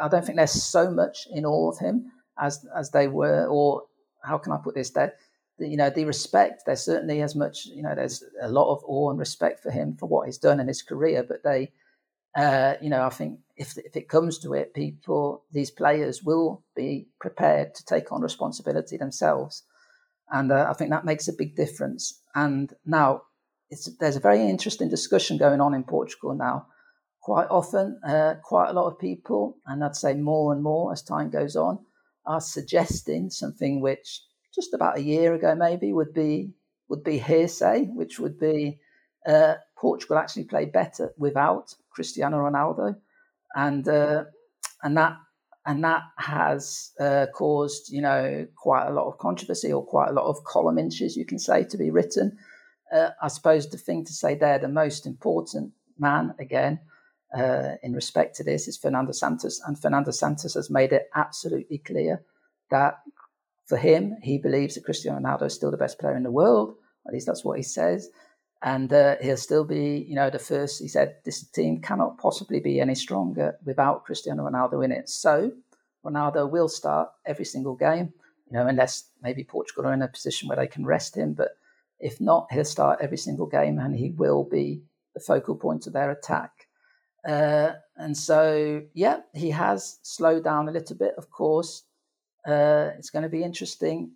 I don't think there's so much in all of him as as they were, or how can I put this? That you know the respect. There's certainly as much. You know, there's a lot of awe and respect for him for what he's done in his career, but they uh, you know, I think if if it comes to it, people, these players will be prepared to take on responsibility themselves, and uh, I think that makes a big difference. And now, there's a very interesting discussion going on in Portugal now. Quite often, uh, quite a lot of people, and I'd say more and more as time goes on, are suggesting something which just about a year ago maybe would be would be hearsay, which would be uh, Portugal actually played better without Cristiano Ronaldo, and uh, and that and that has uh, caused you know quite a lot of controversy or quite a lot of column inches you can say to be written. Uh, I suppose the thing to say there, the most important man again uh, in respect to this is Fernando Santos, and Fernando Santos has made it absolutely clear that for him, he believes that Cristiano Ronaldo is still the best player in the world. At least that's what he says and uh, he'll still be, you know, the first. He said this team cannot possibly be any stronger without Cristiano Ronaldo in it. So Ronaldo will start every single game, you know, unless maybe Portugal are in a position where they can rest him. But if not, he'll start every single game, and he will be the focal point of their attack. Uh, and so, yeah, he has slowed down a little bit, of course. Uh, it's going to be interesting.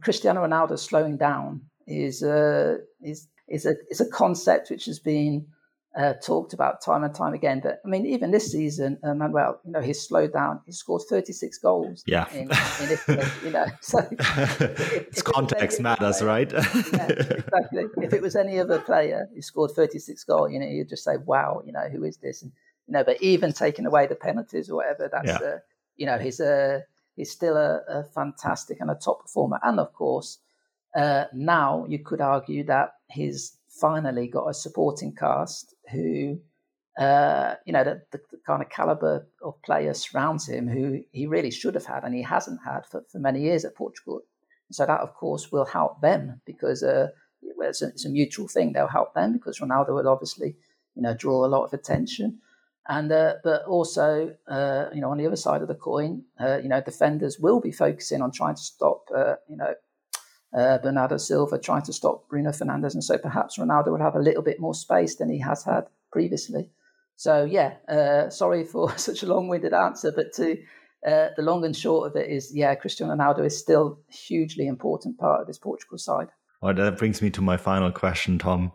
Cristiano Ronaldo slowing down is uh, is is a is a concept which has been uh, talked about time and time again. But I mean, even this season, uh, Manuel, you know, he's slowed down. He scored 36 goals. Yeah. In, in Italy, you know, so if, it's if context it matters, player, right? yeah, exactly. If it was any other player who scored 36 goals, you know, you'd just say, "Wow, you know, who is this?" And you know, but even taking away the penalties or whatever, that's yeah. uh, you know, he's a he's still a, a fantastic and a top performer. And of course, uh, now you could argue that he's finally got a supporting cast who, uh, you know, the, the, the, kind of caliber of player surrounds him who he really should have had and he hasn't had for, for many years at Portugal. So that, of course, will help them because uh, it's, a, it's a mutual thing. They'll help them because Ronaldo will obviously, you know, draw a lot of attention. And uh, but also, uh, you know, on the other side of the coin, uh, you know, defenders will be focusing on trying to stop, uh, you know, uh, Bernardo Silva trying to stop Bruno Fernandes, and so perhaps Ronaldo would have a little bit more space than he has had previously. So yeah, uh, sorry for such a long-winded answer, but to the long and short of it is, yeah, Cristiano Ronaldo is still a hugely important part of this Portugal side. Well, that brings me to my final question, Tom.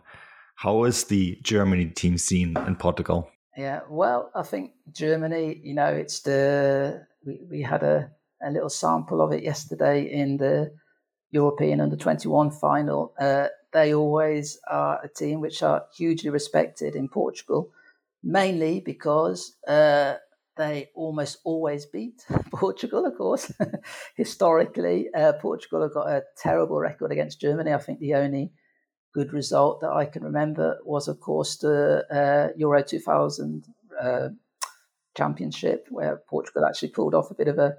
How is the Germany team seen in Portugal? Yeah, well, I think Germany, you know, it's the we, we had a, a little sample of it yesterday in the European under 21 final, uh, they always are a team which are hugely respected in Portugal, mainly because uh, they almost always beat Portugal, of course. Historically, uh, Portugal have got a terrible record against Germany. I think the only good result that I can remember was, of course, the uh, Euro 2000 uh, championship, where Portugal actually pulled off a bit of a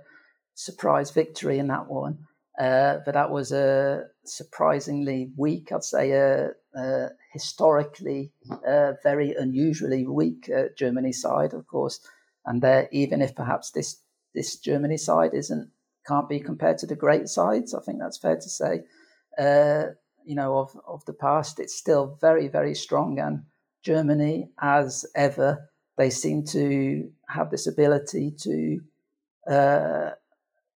surprise victory in that one. Uh, but that was a surprisingly weak, I'd say, a, a historically uh, very unusually weak uh, Germany side, of course. And even if perhaps this this Germany side isn't can't be compared to the great sides, I think that's fair to say. You know, of of the past, it's still very very strong, and Germany, as ever, they seem to have this ability to uh,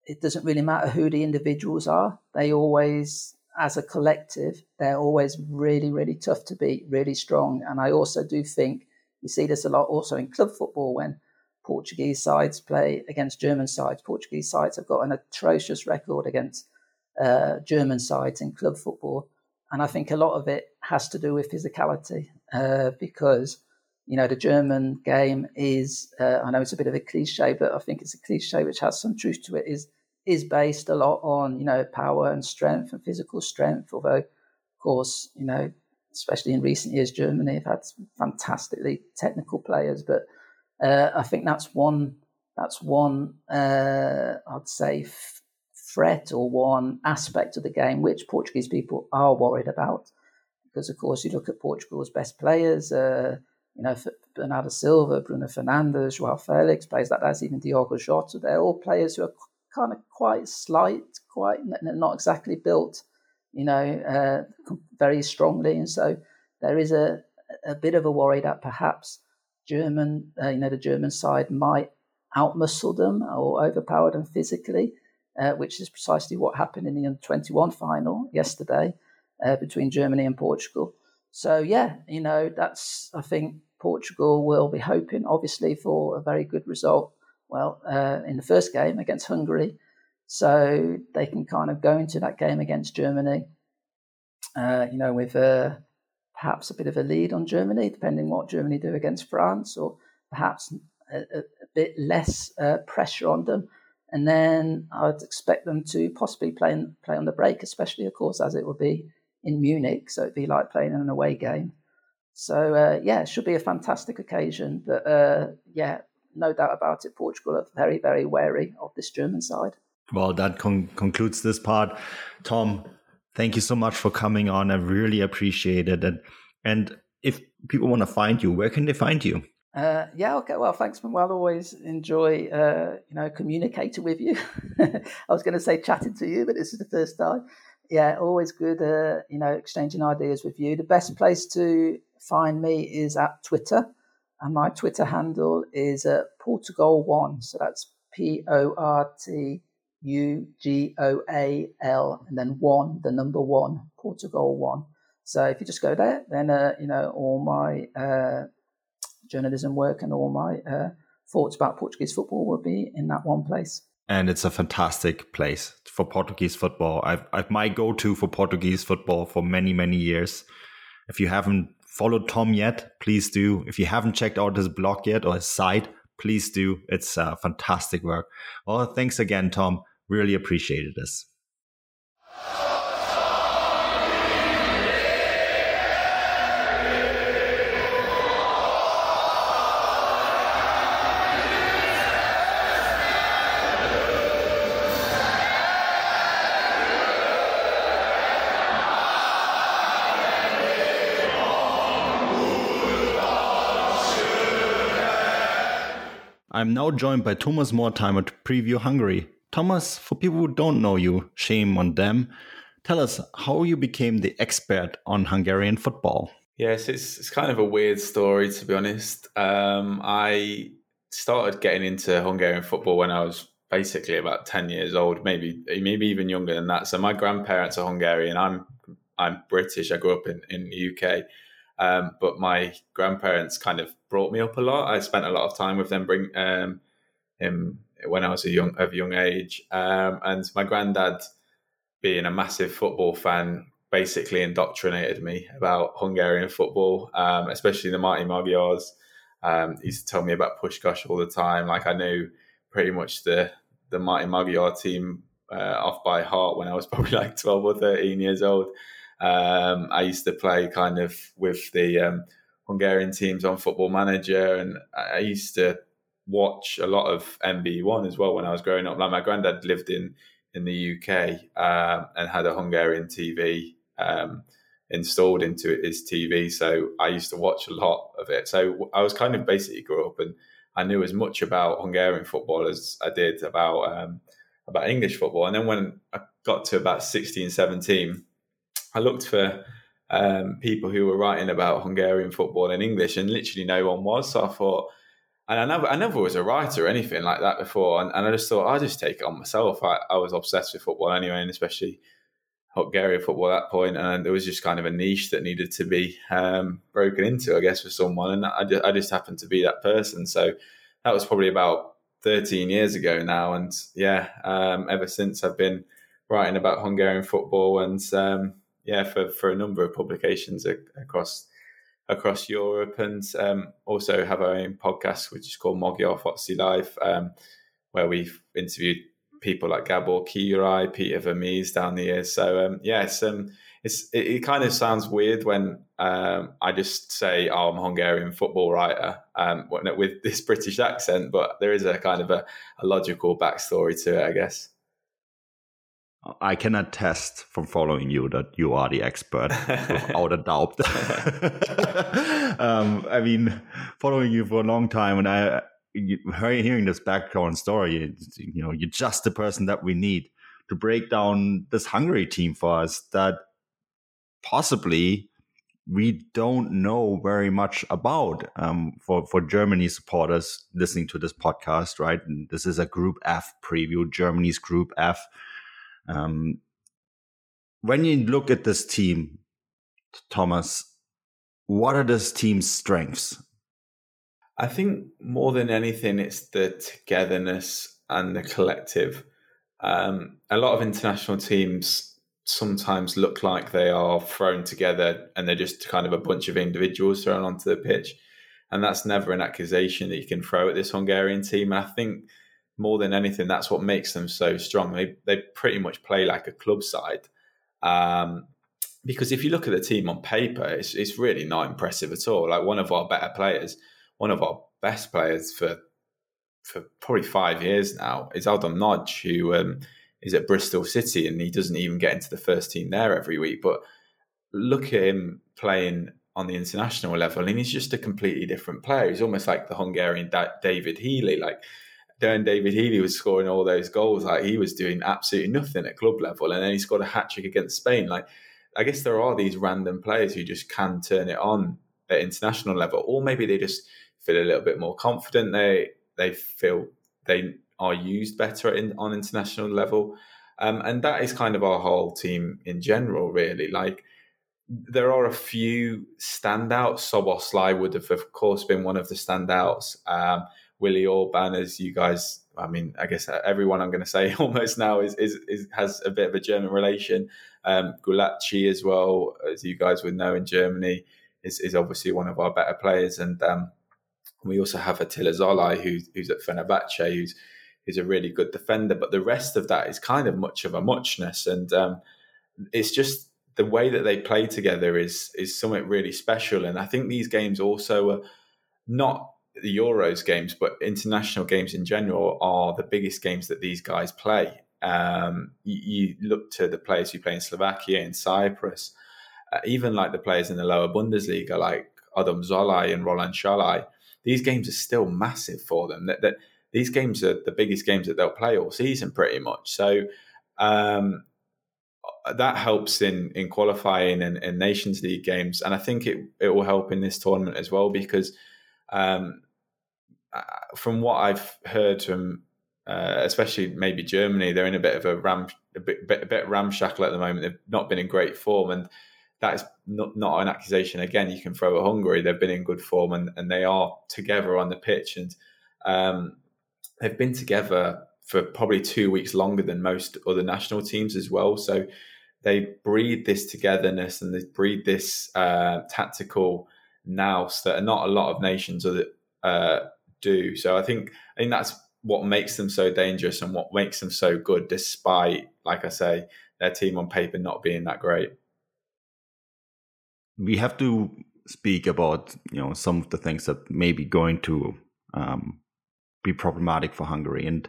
it doesn't really matter who the individuals are. They always, as a collective, they're always really, really tough to beat, really strong. And I also do think we see this a lot also in club football when Portuguese sides play against German sides. Portuguese sides have got an atrocious record against uh, German sides in club football. And I think a lot of it has to do with physicality uh, because, you know, the German game is, uh, I know it's a bit of a cliche, but I think it's a cliche which has some truth to it, is, is based a lot on, you know, power and strength and physical strength. Although, of course, you know, especially in recent years, Germany have had fantastically technical players, but uh, I think that's one, that's one, uh, I'd say, threat or one aspect of the game which Portuguese people are worried about. Because, of course, you look at Portugal's best players, uh, you know, Bernardo Silva, Bruno Fernandes, Joao Felix, players like that, even Diogo Jota, they're all players who are kind of quite slight, quite not exactly built, you know, uh, very strongly. And so there is a, a bit of a worry that perhaps German, uh, you know, the German side might outmuscle them or overpower them physically uh, which is precisely what happened in the under 21 final yesterday uh, between Germany and Portugal. So, yeah, you know, that's, I think Portugal will be hoping, obviously, for a very good result. Well, uh, in the first game against Hungary. So they can kind of go into that game against Germany, uh, you know, with uh, perhaps a bit of a lead on Germany, depending what Germany do against France, or perhaps a, a bit less uh, pressure on them and then I'd expect them to possibly play in, play on the break, especially of course as it would be in Munich, so it'd be like playing an away game. So uh, yeah, it should be a fantastic occasion. But uh, yeah, no doubt about it, Portugal are very very wary of this German side. Well, that con- concludes this part. Tom, thank you so much for coming on. I really appreciate it. And and if people want to find you, where can they find you? Uh, yeah, okay. Well, thanks, Manuel. Always enjoy, uh, you know, communicating with you. I was going to say chatting to you, but this is the first time. Yeah, always good, uh, you know, exchanging ideas with you. The best place to find me is at Twitter, and my Twitter handle is uh, Portugal One. So that's P O R T U G O A L, and then one, the number one, Portugal One. So if you just go there, then uh, you know all my uh, journalism work and all my uh, thoughts about Portuguese football will be in that one place. And it's a fantastic place for Portuguese football. I've, I've my go-to for Portuguese football for many, many years. If you haven't followed Tom yet, please do. If you haven't checked out his blog yet or his site, please do. It's uh, fantastic work. Well, thanks again, Tom. Really appreciated this. I'm now joined by Thomas Mortimer to preview Hungary. Thomas, for people who don't know you, shame on them. Tell us how you became the expert on Hungarian football. Yes, it's, it's kind of a weird story, to be honest. Um, I started getting into Hungarian football when I was basically about 10 years old, maybe maybe even younger than that. So my grandparents are Hungarian. I'm I'm British. I grew up in, in the UK. Um, but my grandparents kind of brought me up a lot. I spent a lot of time with them, bring um, him when I was a young of young age, um, and my granddad, being a massive football fan, basically indoctrinated me about Hungarian football, um, especially the Mighty Magyars. Um, he used to tell me about Puskás all the time. Like I knew pretty much the the Mighty Magyar team uh, off by heart when I was probably like twelve or thirteen years old. Um, I used to play kind of with the um, Hungarian teams on Football Manager, and I used to watch a lot of MB1 as well when I was growing up. Like my granddad lived in in the UK uh, and had a Hungarian TV um, installed into his TV, so I used to watch a lot of it. So I was kind of basically grew up and I knew as much about Hungarian football as I did about um, about English football. And then when I got to about 16, 17, I looked for um, people who were writing about Hungarian football in English, and literally no one was. So I thought, and I never, I never was a writer or anything like that before, and, and I just thought I'll just take it on myself. I, I was obsessed with football anyway, and especially Hungarian football at that point, and there was just kind of a niche that needed to be um, broken into, I guess, for someone, and I just, I just happened to be that person. So that was probably about 13 years ago now, and yeah, um, ever since I've been writing about Hungarian football, and um, yeah, for for a number of publications across across Europe, and um, also have our own podcast, which is called Magyar Foci Live, um, where we've interviewed people like Gabor Király, Peter Vermes down the years. So um, yeah, it's, um, it's it, it, kind of sounds weird when um, I just say, "Oh, I'm a Hungarian football writer," um, with this British accent, but there is a kind of a, a logical backstory to it, I guess. I can attest from following you that you are the expert without a doubt. um, I mean, following you for a long time, and I you, hearing this background story, you know, you're just the person that we need to break down this Hungary team for us that possibly we don't know very much about um, for for Germany supporters listening to this podcast. Right, and this is a Group F preview, Germany's Group F. Um, when you look at this team, Thomas, what are this team's strengths? I think more than anything, it's the togetherness and the collective. Um, a lot of international teams sometimes look like they are thrown together and they're just kind of a bunch of individuals thrown onto the pitch. And that's never an accusation that you can throw at this Hungarian team. And I think more than anything, that's what makes them so strong. They, they pretty much play like a club side. Um, because if you look at the team on paper, it's, it's really not impressive at all. Like one of our better players one of our best players for for probably five years now is Adam Nagy, who um, is at Bristol City, and he doesn't even get into the first team there every week. But look at him playing on the international level, and he's just a completely different player. He's almost like the Hungarian da- David Healy. Like when David Healy was scoring all those goals, like he was doing absolutely nothing at club level, and then he scored a hat trick against Spain. Like I guess there are these random players who just can turn it on at international level, or maybe they just feel a little bit more confident. They they feel they are used better in, on international level, um, and that is kind of our whole team in general. Really, like there are a few standouts. Szoboszlai would have, of course, been one of the standouts. Um, Willi Orban, as you guys, I mean, I guess everyone I'm going to say almost now is, is, is has a bit of a German relation. Um, as well, as you guys would know in Germany, is, is obviously one of our better players. And um, we also have Attila Szalai, who's, who's at Fenerbahce, who's who's a really good defender. But the rest of that is kind of much of a muchness, and um, it's just the way that they play together is is something really special. And I think these games also are not the Euros games, but international games in general are the biggest games that these guys play. Um, you, you, look to the players who play in Slovakia, in Cyprus, uh, even like the players in the lower Bundesliga, like Adam Szalai and Roland Sallai these games are still massive for them. That, that these games are the biggest games that they'll play all season, pretty much. So um, that helps in in qualifying and, and, Nations League games, and I think it it will help in this tournament as well because um, from what I've heard from. Uh, especially maybe Germany, they're in a bit of a ram, a bit, a bit ramshackle at the moment. They've not been in great form, and that is not, not an accusation. Again, you can throw at Hungary. They've been in good form and, and they are together on the pitch. And um, they've been together for probably two weeks longer than most other national teams as well. So they breed this togetherness and they breed this uh, tactical nous that are not a lot of nations or uh, do. So I think I think that's what makes them so dangerous and what makes them so good, despite, like I say, their team on paper not being that great we have to speak about you know some of the things that may be going to um, be problematic for Hungary. And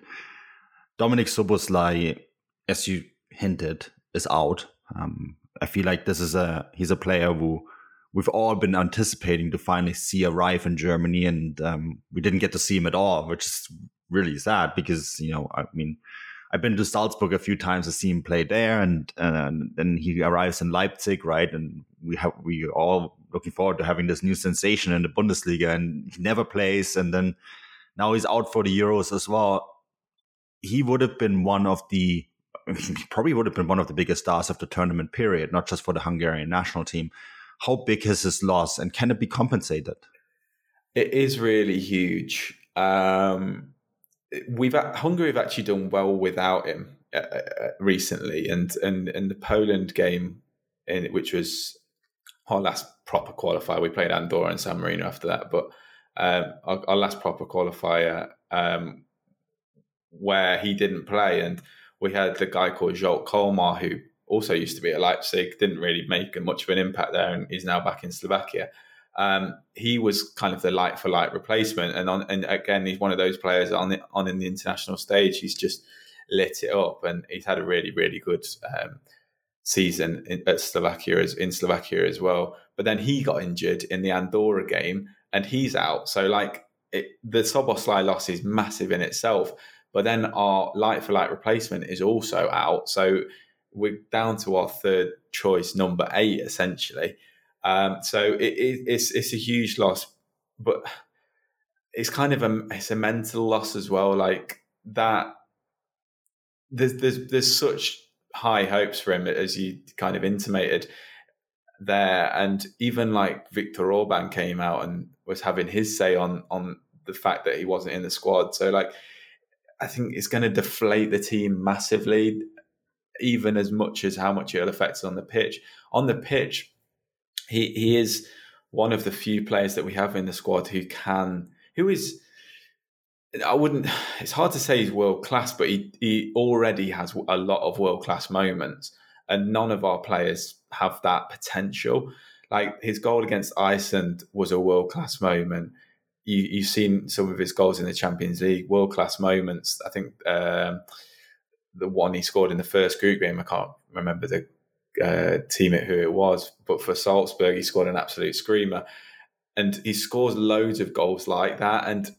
Dominik Szoboszlai, as you hinted, is out. Um, I feel like this is a he's a player who we've all been anticipating to finally see arrive in Germany, and um, we didn't get to see him at all, which is really sad because you know I mean I've been to Salzburg a few times to see him play there, and, and then he arrives in Leipzig, right? And we have we all looking forward to having this new sensation in the Bundesliga, and he never plays, and then now he's out for the Euros as well. He would have been one of the he probably would have been one of the biggest stars of the tournament period, not just for the Hungarian national team. How big is his loss, and can it be compensated? It is really huge. Um, we've Hungary have actually done well without him uh, uh recently, and and and the Poland game, in, which was our last proper qualifier. We played Andorra and San Marino after that, but um, our, our, last proper qualifier um, where he didn't play, and we had the guy called Zsolt Kalmár who also used to be at Leipzig, didn't really make much of an impact there, and is now back in Slovakia. Um, he was kind of the light for light replacement, and on and again, he's one of those players on the, on in the international stage. He's just lit it up, and he's had a really really good um, season in, at Slovakia as in Slovakia as well. But then he got injured in the Andorra game, and he's out. So like it, the Szoboszlai loss is massive in itself. But then our light for light replacement is also out. So we're down to our third choice, number eight, essentially. Um, so it, it, it's it's a huge loss, but it's kind of a it's a mental loss as well. Like that, there's there's there's such high hopes for him as you kind of intimated there, and even like Viktor Orban came out and was having his say on on the fact that he wasn't in the squad. So like, I think it's going to deflate the team massively even as much as how much it'll affect on the pitch. On the pitch, he he is one of the few players that we have in the squad who can who is I wouldn't it's hard to say he's world class, but he, he already has a lot of world class moments. And none of our players have that potential. Like his goal against Iceland was a world class moment. You, you've seen some of his goals in the Champions League, world class moments. I think um, the one he scored in the first group game. I can't remember the uh, team at who it was, but for Salzburg, he scored an absolute screamer, and he scores loads of goals like that. And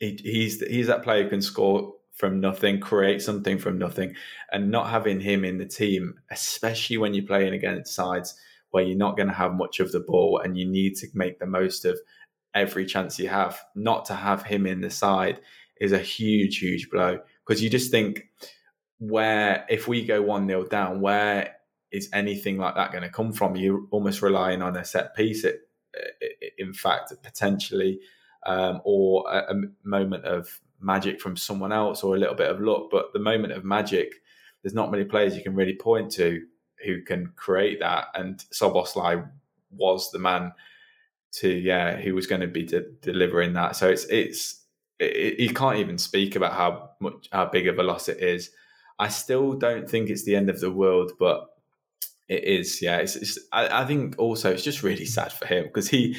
he, he's he's that player who can score from nothing, create something from nothing, and not having him in the team, especially when you're playing against sides where you're not going to have much of the ball and you need to make the most of every chance you have. Not to have him in the side is a huge, huge blow because you just think where if we go one nil down, where is anything like that going to come from? You're almost relying on a set piece. It, in fact, potentially, um, or a, a, moment of magic from someone else, or a little bit of luck. But the moment of magic, there's not many players you can really point to who can create that. And Szoboszlai was the man to yeah, who was going to be de- delivering that. So it's it's it, you can't even speak about how much how big of a loss it is. I still don't think it's the end of the world, but it is. Yeah, it's. it's I, I, think also it's just really sad for him because he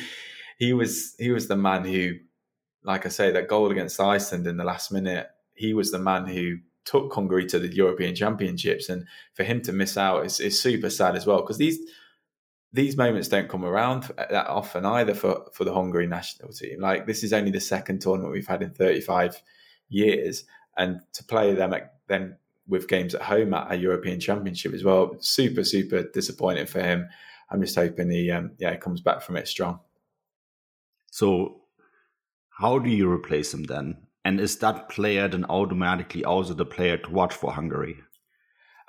he was he was the man who, like I say, that goal against Iceland in the last minute. He was the man who took Hungary to the European Championships, and for him to miss out is, is super sad as well because these these moments don't come around that often either for, for the Hungary national team. Like this is only the second tournament we've had in 35 years, and to play them at, then with games at home at a European Championship as well, super super disappointing for him. I'm just hoping he um, yeah comes back from it strong. So, how do you replace him then? And is that player then automatically also the player to watch for Hungary?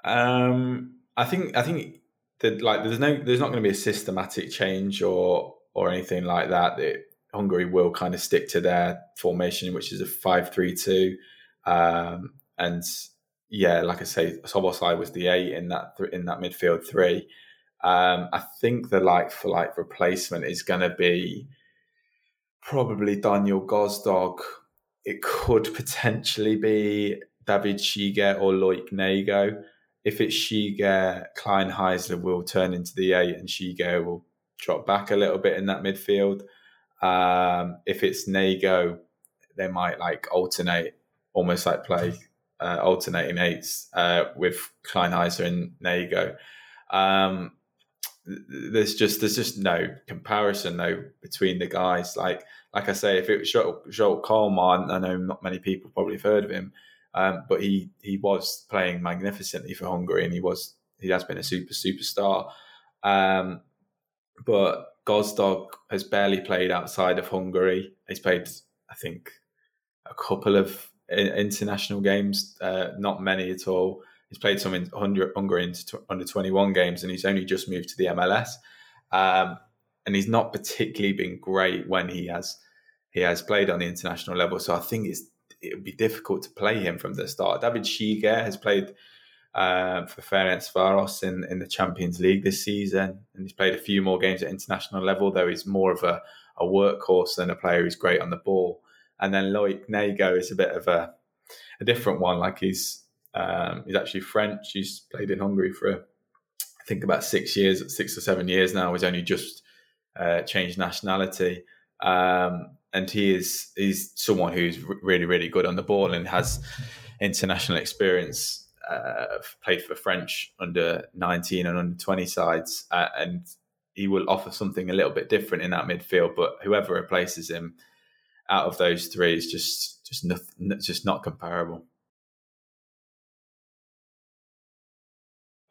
Um, I think I think like there's no there's not going to be a systematic change or or anything like that. That Hungary will kind of stick to their formation, which is a five three two, um, and yeah, like I say, Szoboszlai was the eight in that th- in that midfield three. Um, I think the like for like replacement is going to be probably Daniel Gazdag. It could potentially be David Siger or Loic Nego if it's Siger, Kleinheisler will turn into the eight and Siger will drop back a little bit in that midfield. Um, if it's Nego, they might like alternate, almost like play uh, alternating eights uh, with Kleinheisler and Nego. Um, there's just there's just no comparison though between the guys. Like like I say, if it was Zsolt Kalmár, I know not many people probably have heard of him. Um, but he he was playing magnificently for Hungary, and he was he has been a super superstar. Um, but Gazdag has barely played outside of Hungary. He's played, I think, a couple of international games, uh, not many at all. He's played some in Hungary under 21 games, and he's only just moved to the MLS. Um, and he's not particularly been great when he has he has played on the international level. So I think it's it would be difficult to play him from the start. David Siger has played uh, for Ferencvaros in, in the Champions League this season, and he's played a few more games at international level, though he's more of a, a workhorse than a player who's great on the ball. And then Loic Nego is a bit of a, a different one. Like he's um, he's actually French. He's played in Hungary for I think about six years, six or seven years now. He's only just uh, changed nationality. Um, and he is he's someone who's really really good on the ball and has international experience. Uh, played for French under 19 and under 20 sides, uh, and he will offer something a little bit different in that midfield. But whoever replaces him out of those three is just just not, just not comparable.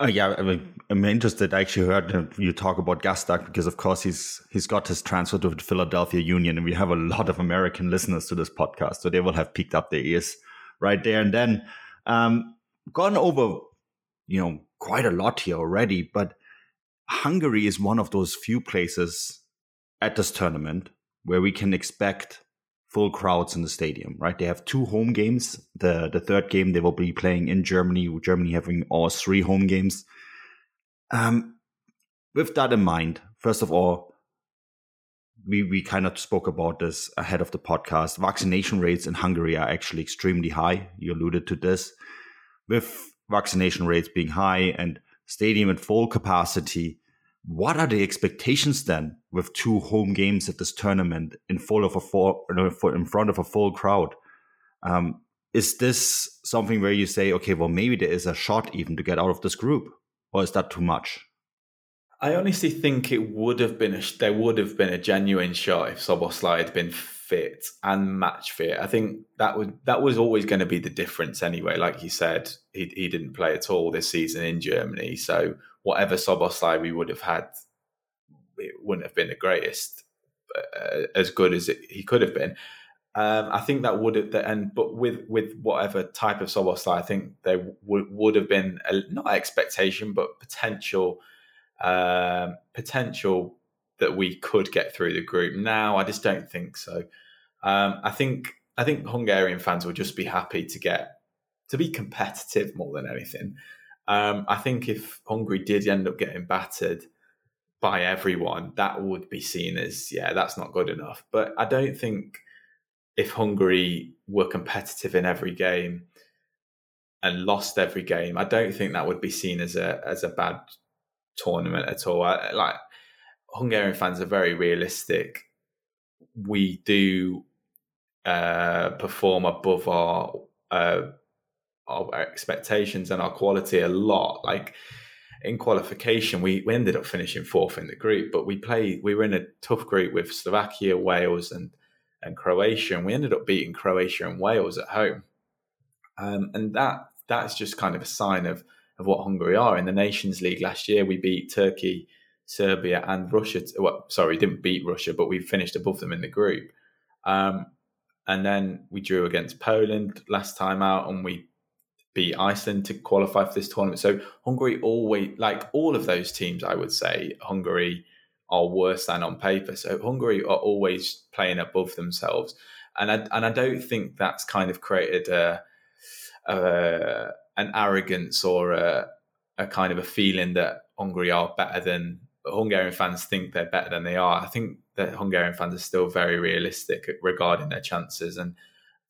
Uh, yeah, I mean, I'm interested. I actually heard you talk about Gazdag because, of course, he's he's got his transfer to the Philadelphia Union, and we have a lot of American listeners to this podcast, so they will have picked up their ears right there. And then um, gone over, you know, quite a lot here already. But Hungary is one of those few places at this tournament where we can expect full crowds in the stadium, right? They have two home games. The the third game they will be playing in Germany, Germany having all three home games. Um, with that in mind, first of all, we, we kind of spoke about this ahead of the podcast. Vaccination rates in Hungary are actually extremely high. You alluded to this. With vaccination rates being high and stadium at full capacity, what are the expectations then with two home games at this tournament in full of a in front of a full crowd? Um, is this something where you say, okay, well, maybe there is a shot even to get out of this group, or is that too much? I honestly think it would have been a, there would have been a genuine shot if Szoboszlai had been fit and match fit. I think that would that was always going to be the difference anyway. Like you said, he he didn't play at all this season in Germany, so whatever Szoboszlai we would have had, it wouldn't have been the greatest, uh, as good as it, he could have been. Um, I think that would have, the, and but with with whatever type of Szoboszlai, I think there would would have been a, not expectation, but potential um, potential that we could get through the group. Now, I just don't think so. Um, I think I think Hungarian fans will just be happy to get to be competitive more than anything. Um, I think if Hungary did end up getting battered by everyone, that would be seen as, yeah, that's not good enough. But I don't think if Hungary were competitive in every game and lost every game, I don't think that would be seen as a as a bad tournament at all. I, like Hungarian fans are very realistic. We do uh, perform above our uh, our expectations and our quality a lot. Like in qualification, we, we ended up finishing fourth in the group, but we played. We were in a tough group with Slovakia, Wales, and and Croatia, and we ended up beating Croatia and Wales at home. Um, and that that's just kind of a sign of of what Hungary are in the Nations League last year. We beat Turkey, Serbia, and Russia. Well, sorry, didn't beat Russia, but we finished above them in the group. Um, and then we drew against Poland last time out, and we beat Iceland to qualify for this tournament. So Hungary always, like all of those teams, I would say Hungary are worse than on paper. So Hungary are always playing above themselves, and I and I don't think that's kind of created a, a an arrogance or a, a kind of a feeling that Hungary are better than Hungarian fans think they're better than they are. I think that Hungarian fans are still very realistic regarding their chances, and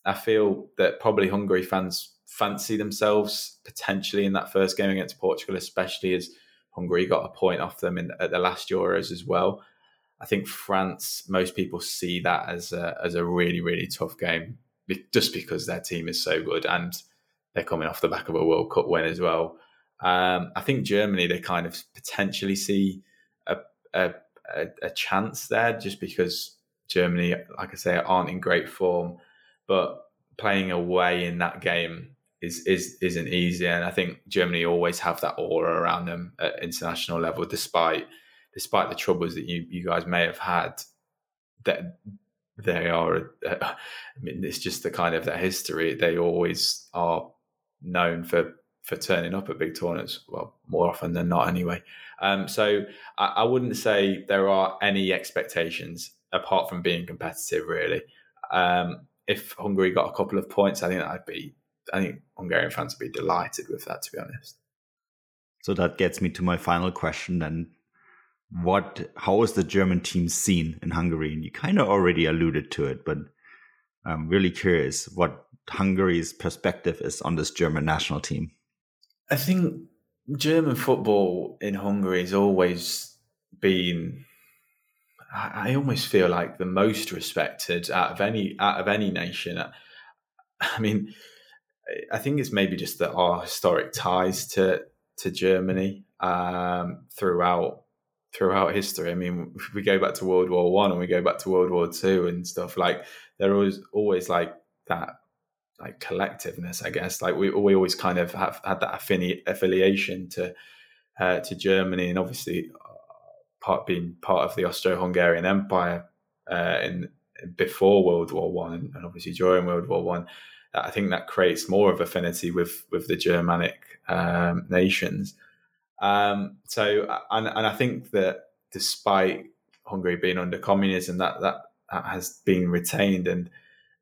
I feel that probably Hungary fans fancy themselves potentially in that first game against Portugal, especially as Hungary got a point off them in, at the last Euros as well. I think France, most people see that as a, as a really, really tough game just because their team is so good and they're coming off the back of a World Cup win as well. Um, I think Germany, they kind of potentially see a, a, chance there just because Germany, like I say, aren't in great form. But playing away in that game is is isn't easy. And I think Germany always have that aura around them at international level, despite despite the troubles that you you guys may have had. That they are, I mean, it's just the kind of their history. They always are known for for turning up at big tournaments. Well, more often than not, anyway. Um, so I, I, wouldn't say there are any expectations apart from being competitive. Really, um, if Hungary got a couple of points, I think I'd be. I think Hungarian fans would be delighted with that. To be honest. So that gets me to my final question then. What, how is the German team seen in Hungary? And you kind of already alluded to it, but I'm really curious what Hungary's perspective is on this German national team. I think German football in Hungary has always been. I almost feel like the most respected out of any out of any nation. I mean, I think it's maybe just that our historic ties to to Germany um, throughout throughout history. I mean, we go back to World War One and we go back to World War Two and stuff. Like there was always like that like collectiveness, I guess. Like we we always kind of have had that affini- affiliation to uh, to Germany, and obviously uh, part being part of the Austro-Hungarian Empire uh, in before World War One, and obviously during World War One. I think that creates more of affinity with with the Germanic um, nations. Um, so, and, and I think that despite Hungary being under communism, that, that that has been retained. And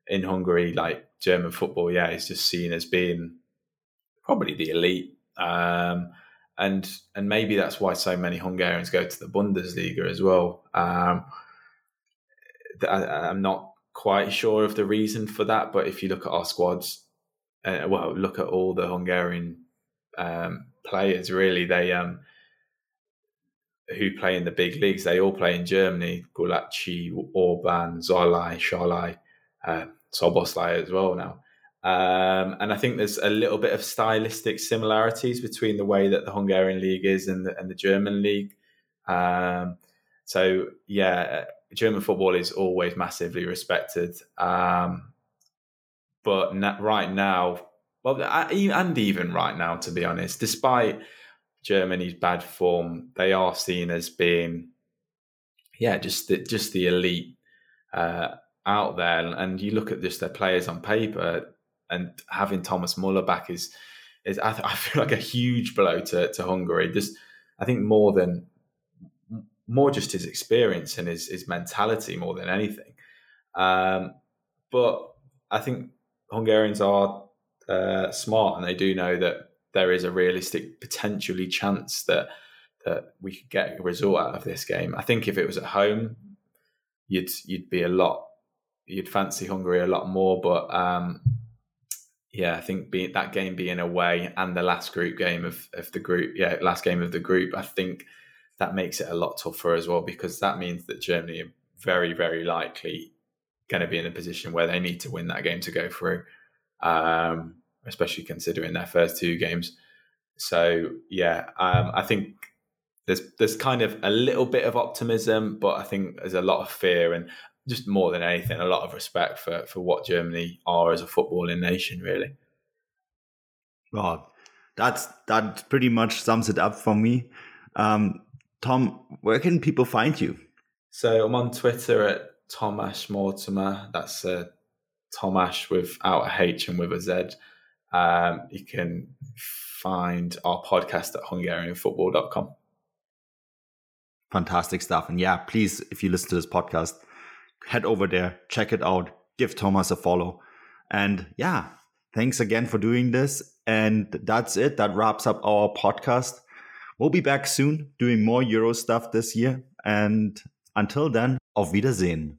in Hungary, like German football, yeah, is just seen as being probably the elite. Um, and and maybe that's why so many Hungarians go to the Bundesliga as well. Um, I, am not quite sure of the reason for that, but if you look at our squads, uh, well, look at all the Hungarian um, players. Really, they um, who play in the big leagues. They all play in Germany. Gulácsi, Orban, Szalai, Szalai, uh, Szoboszlai as well now. Um, and I think there's a little bit of stylistic similarities between the way that the Hungarian league is and the, and the German league. Um, so yeah, German football is always massively respected. Um, but na- right now, well, and even right now, to be honest, despite Germany's bad form, they are seen as being, yeah, just the, just the elite uh, out there. And you look at just their players on paper, and having Thomas Muller back is is I, th- I feel like a huge blow to to Hungary. Just I think more than more just his experience and his his mentality more than anything. Um, but I think Hungarians are uh, smart and they do know that there is a realistic potentially chance that that we could get a result out of this game. I think if it was at home, you'd you'd be a lot you'd fancy Hungary a lot more. But um, yeah, I think being that game being away and the last group game of, of the group, yeah, last game of the group, I think that makes it a lot tougher as well because that means that Germany are very, very likely going to be in a position where they need to win that game to go through um, especially considering their first two games. So yeah, um, I think there's there's kind of a little bit of optimism, but I think there's a lot of fear and just more than anything, a lot of respect for for what Germany are as a footballing nation, really. Well, that's that pretty much sums it up for me. Um, Tom, where can people find you? So I'm on Twitter at Tomasz Mortimer. That's uh, Tomasz without a H and with a Z. Um, you can find our podcast at hungarianfootball.com. Fantastic stuff. And yeah, please, if you listen to this podcast, head over there, check it out, give Thomas a follow. And yeah, thanks again for doing this. And that's it. That wraps up our podcast. We'll be back soon doing more Euro stuff this year. And until then, auf Wiedersehen.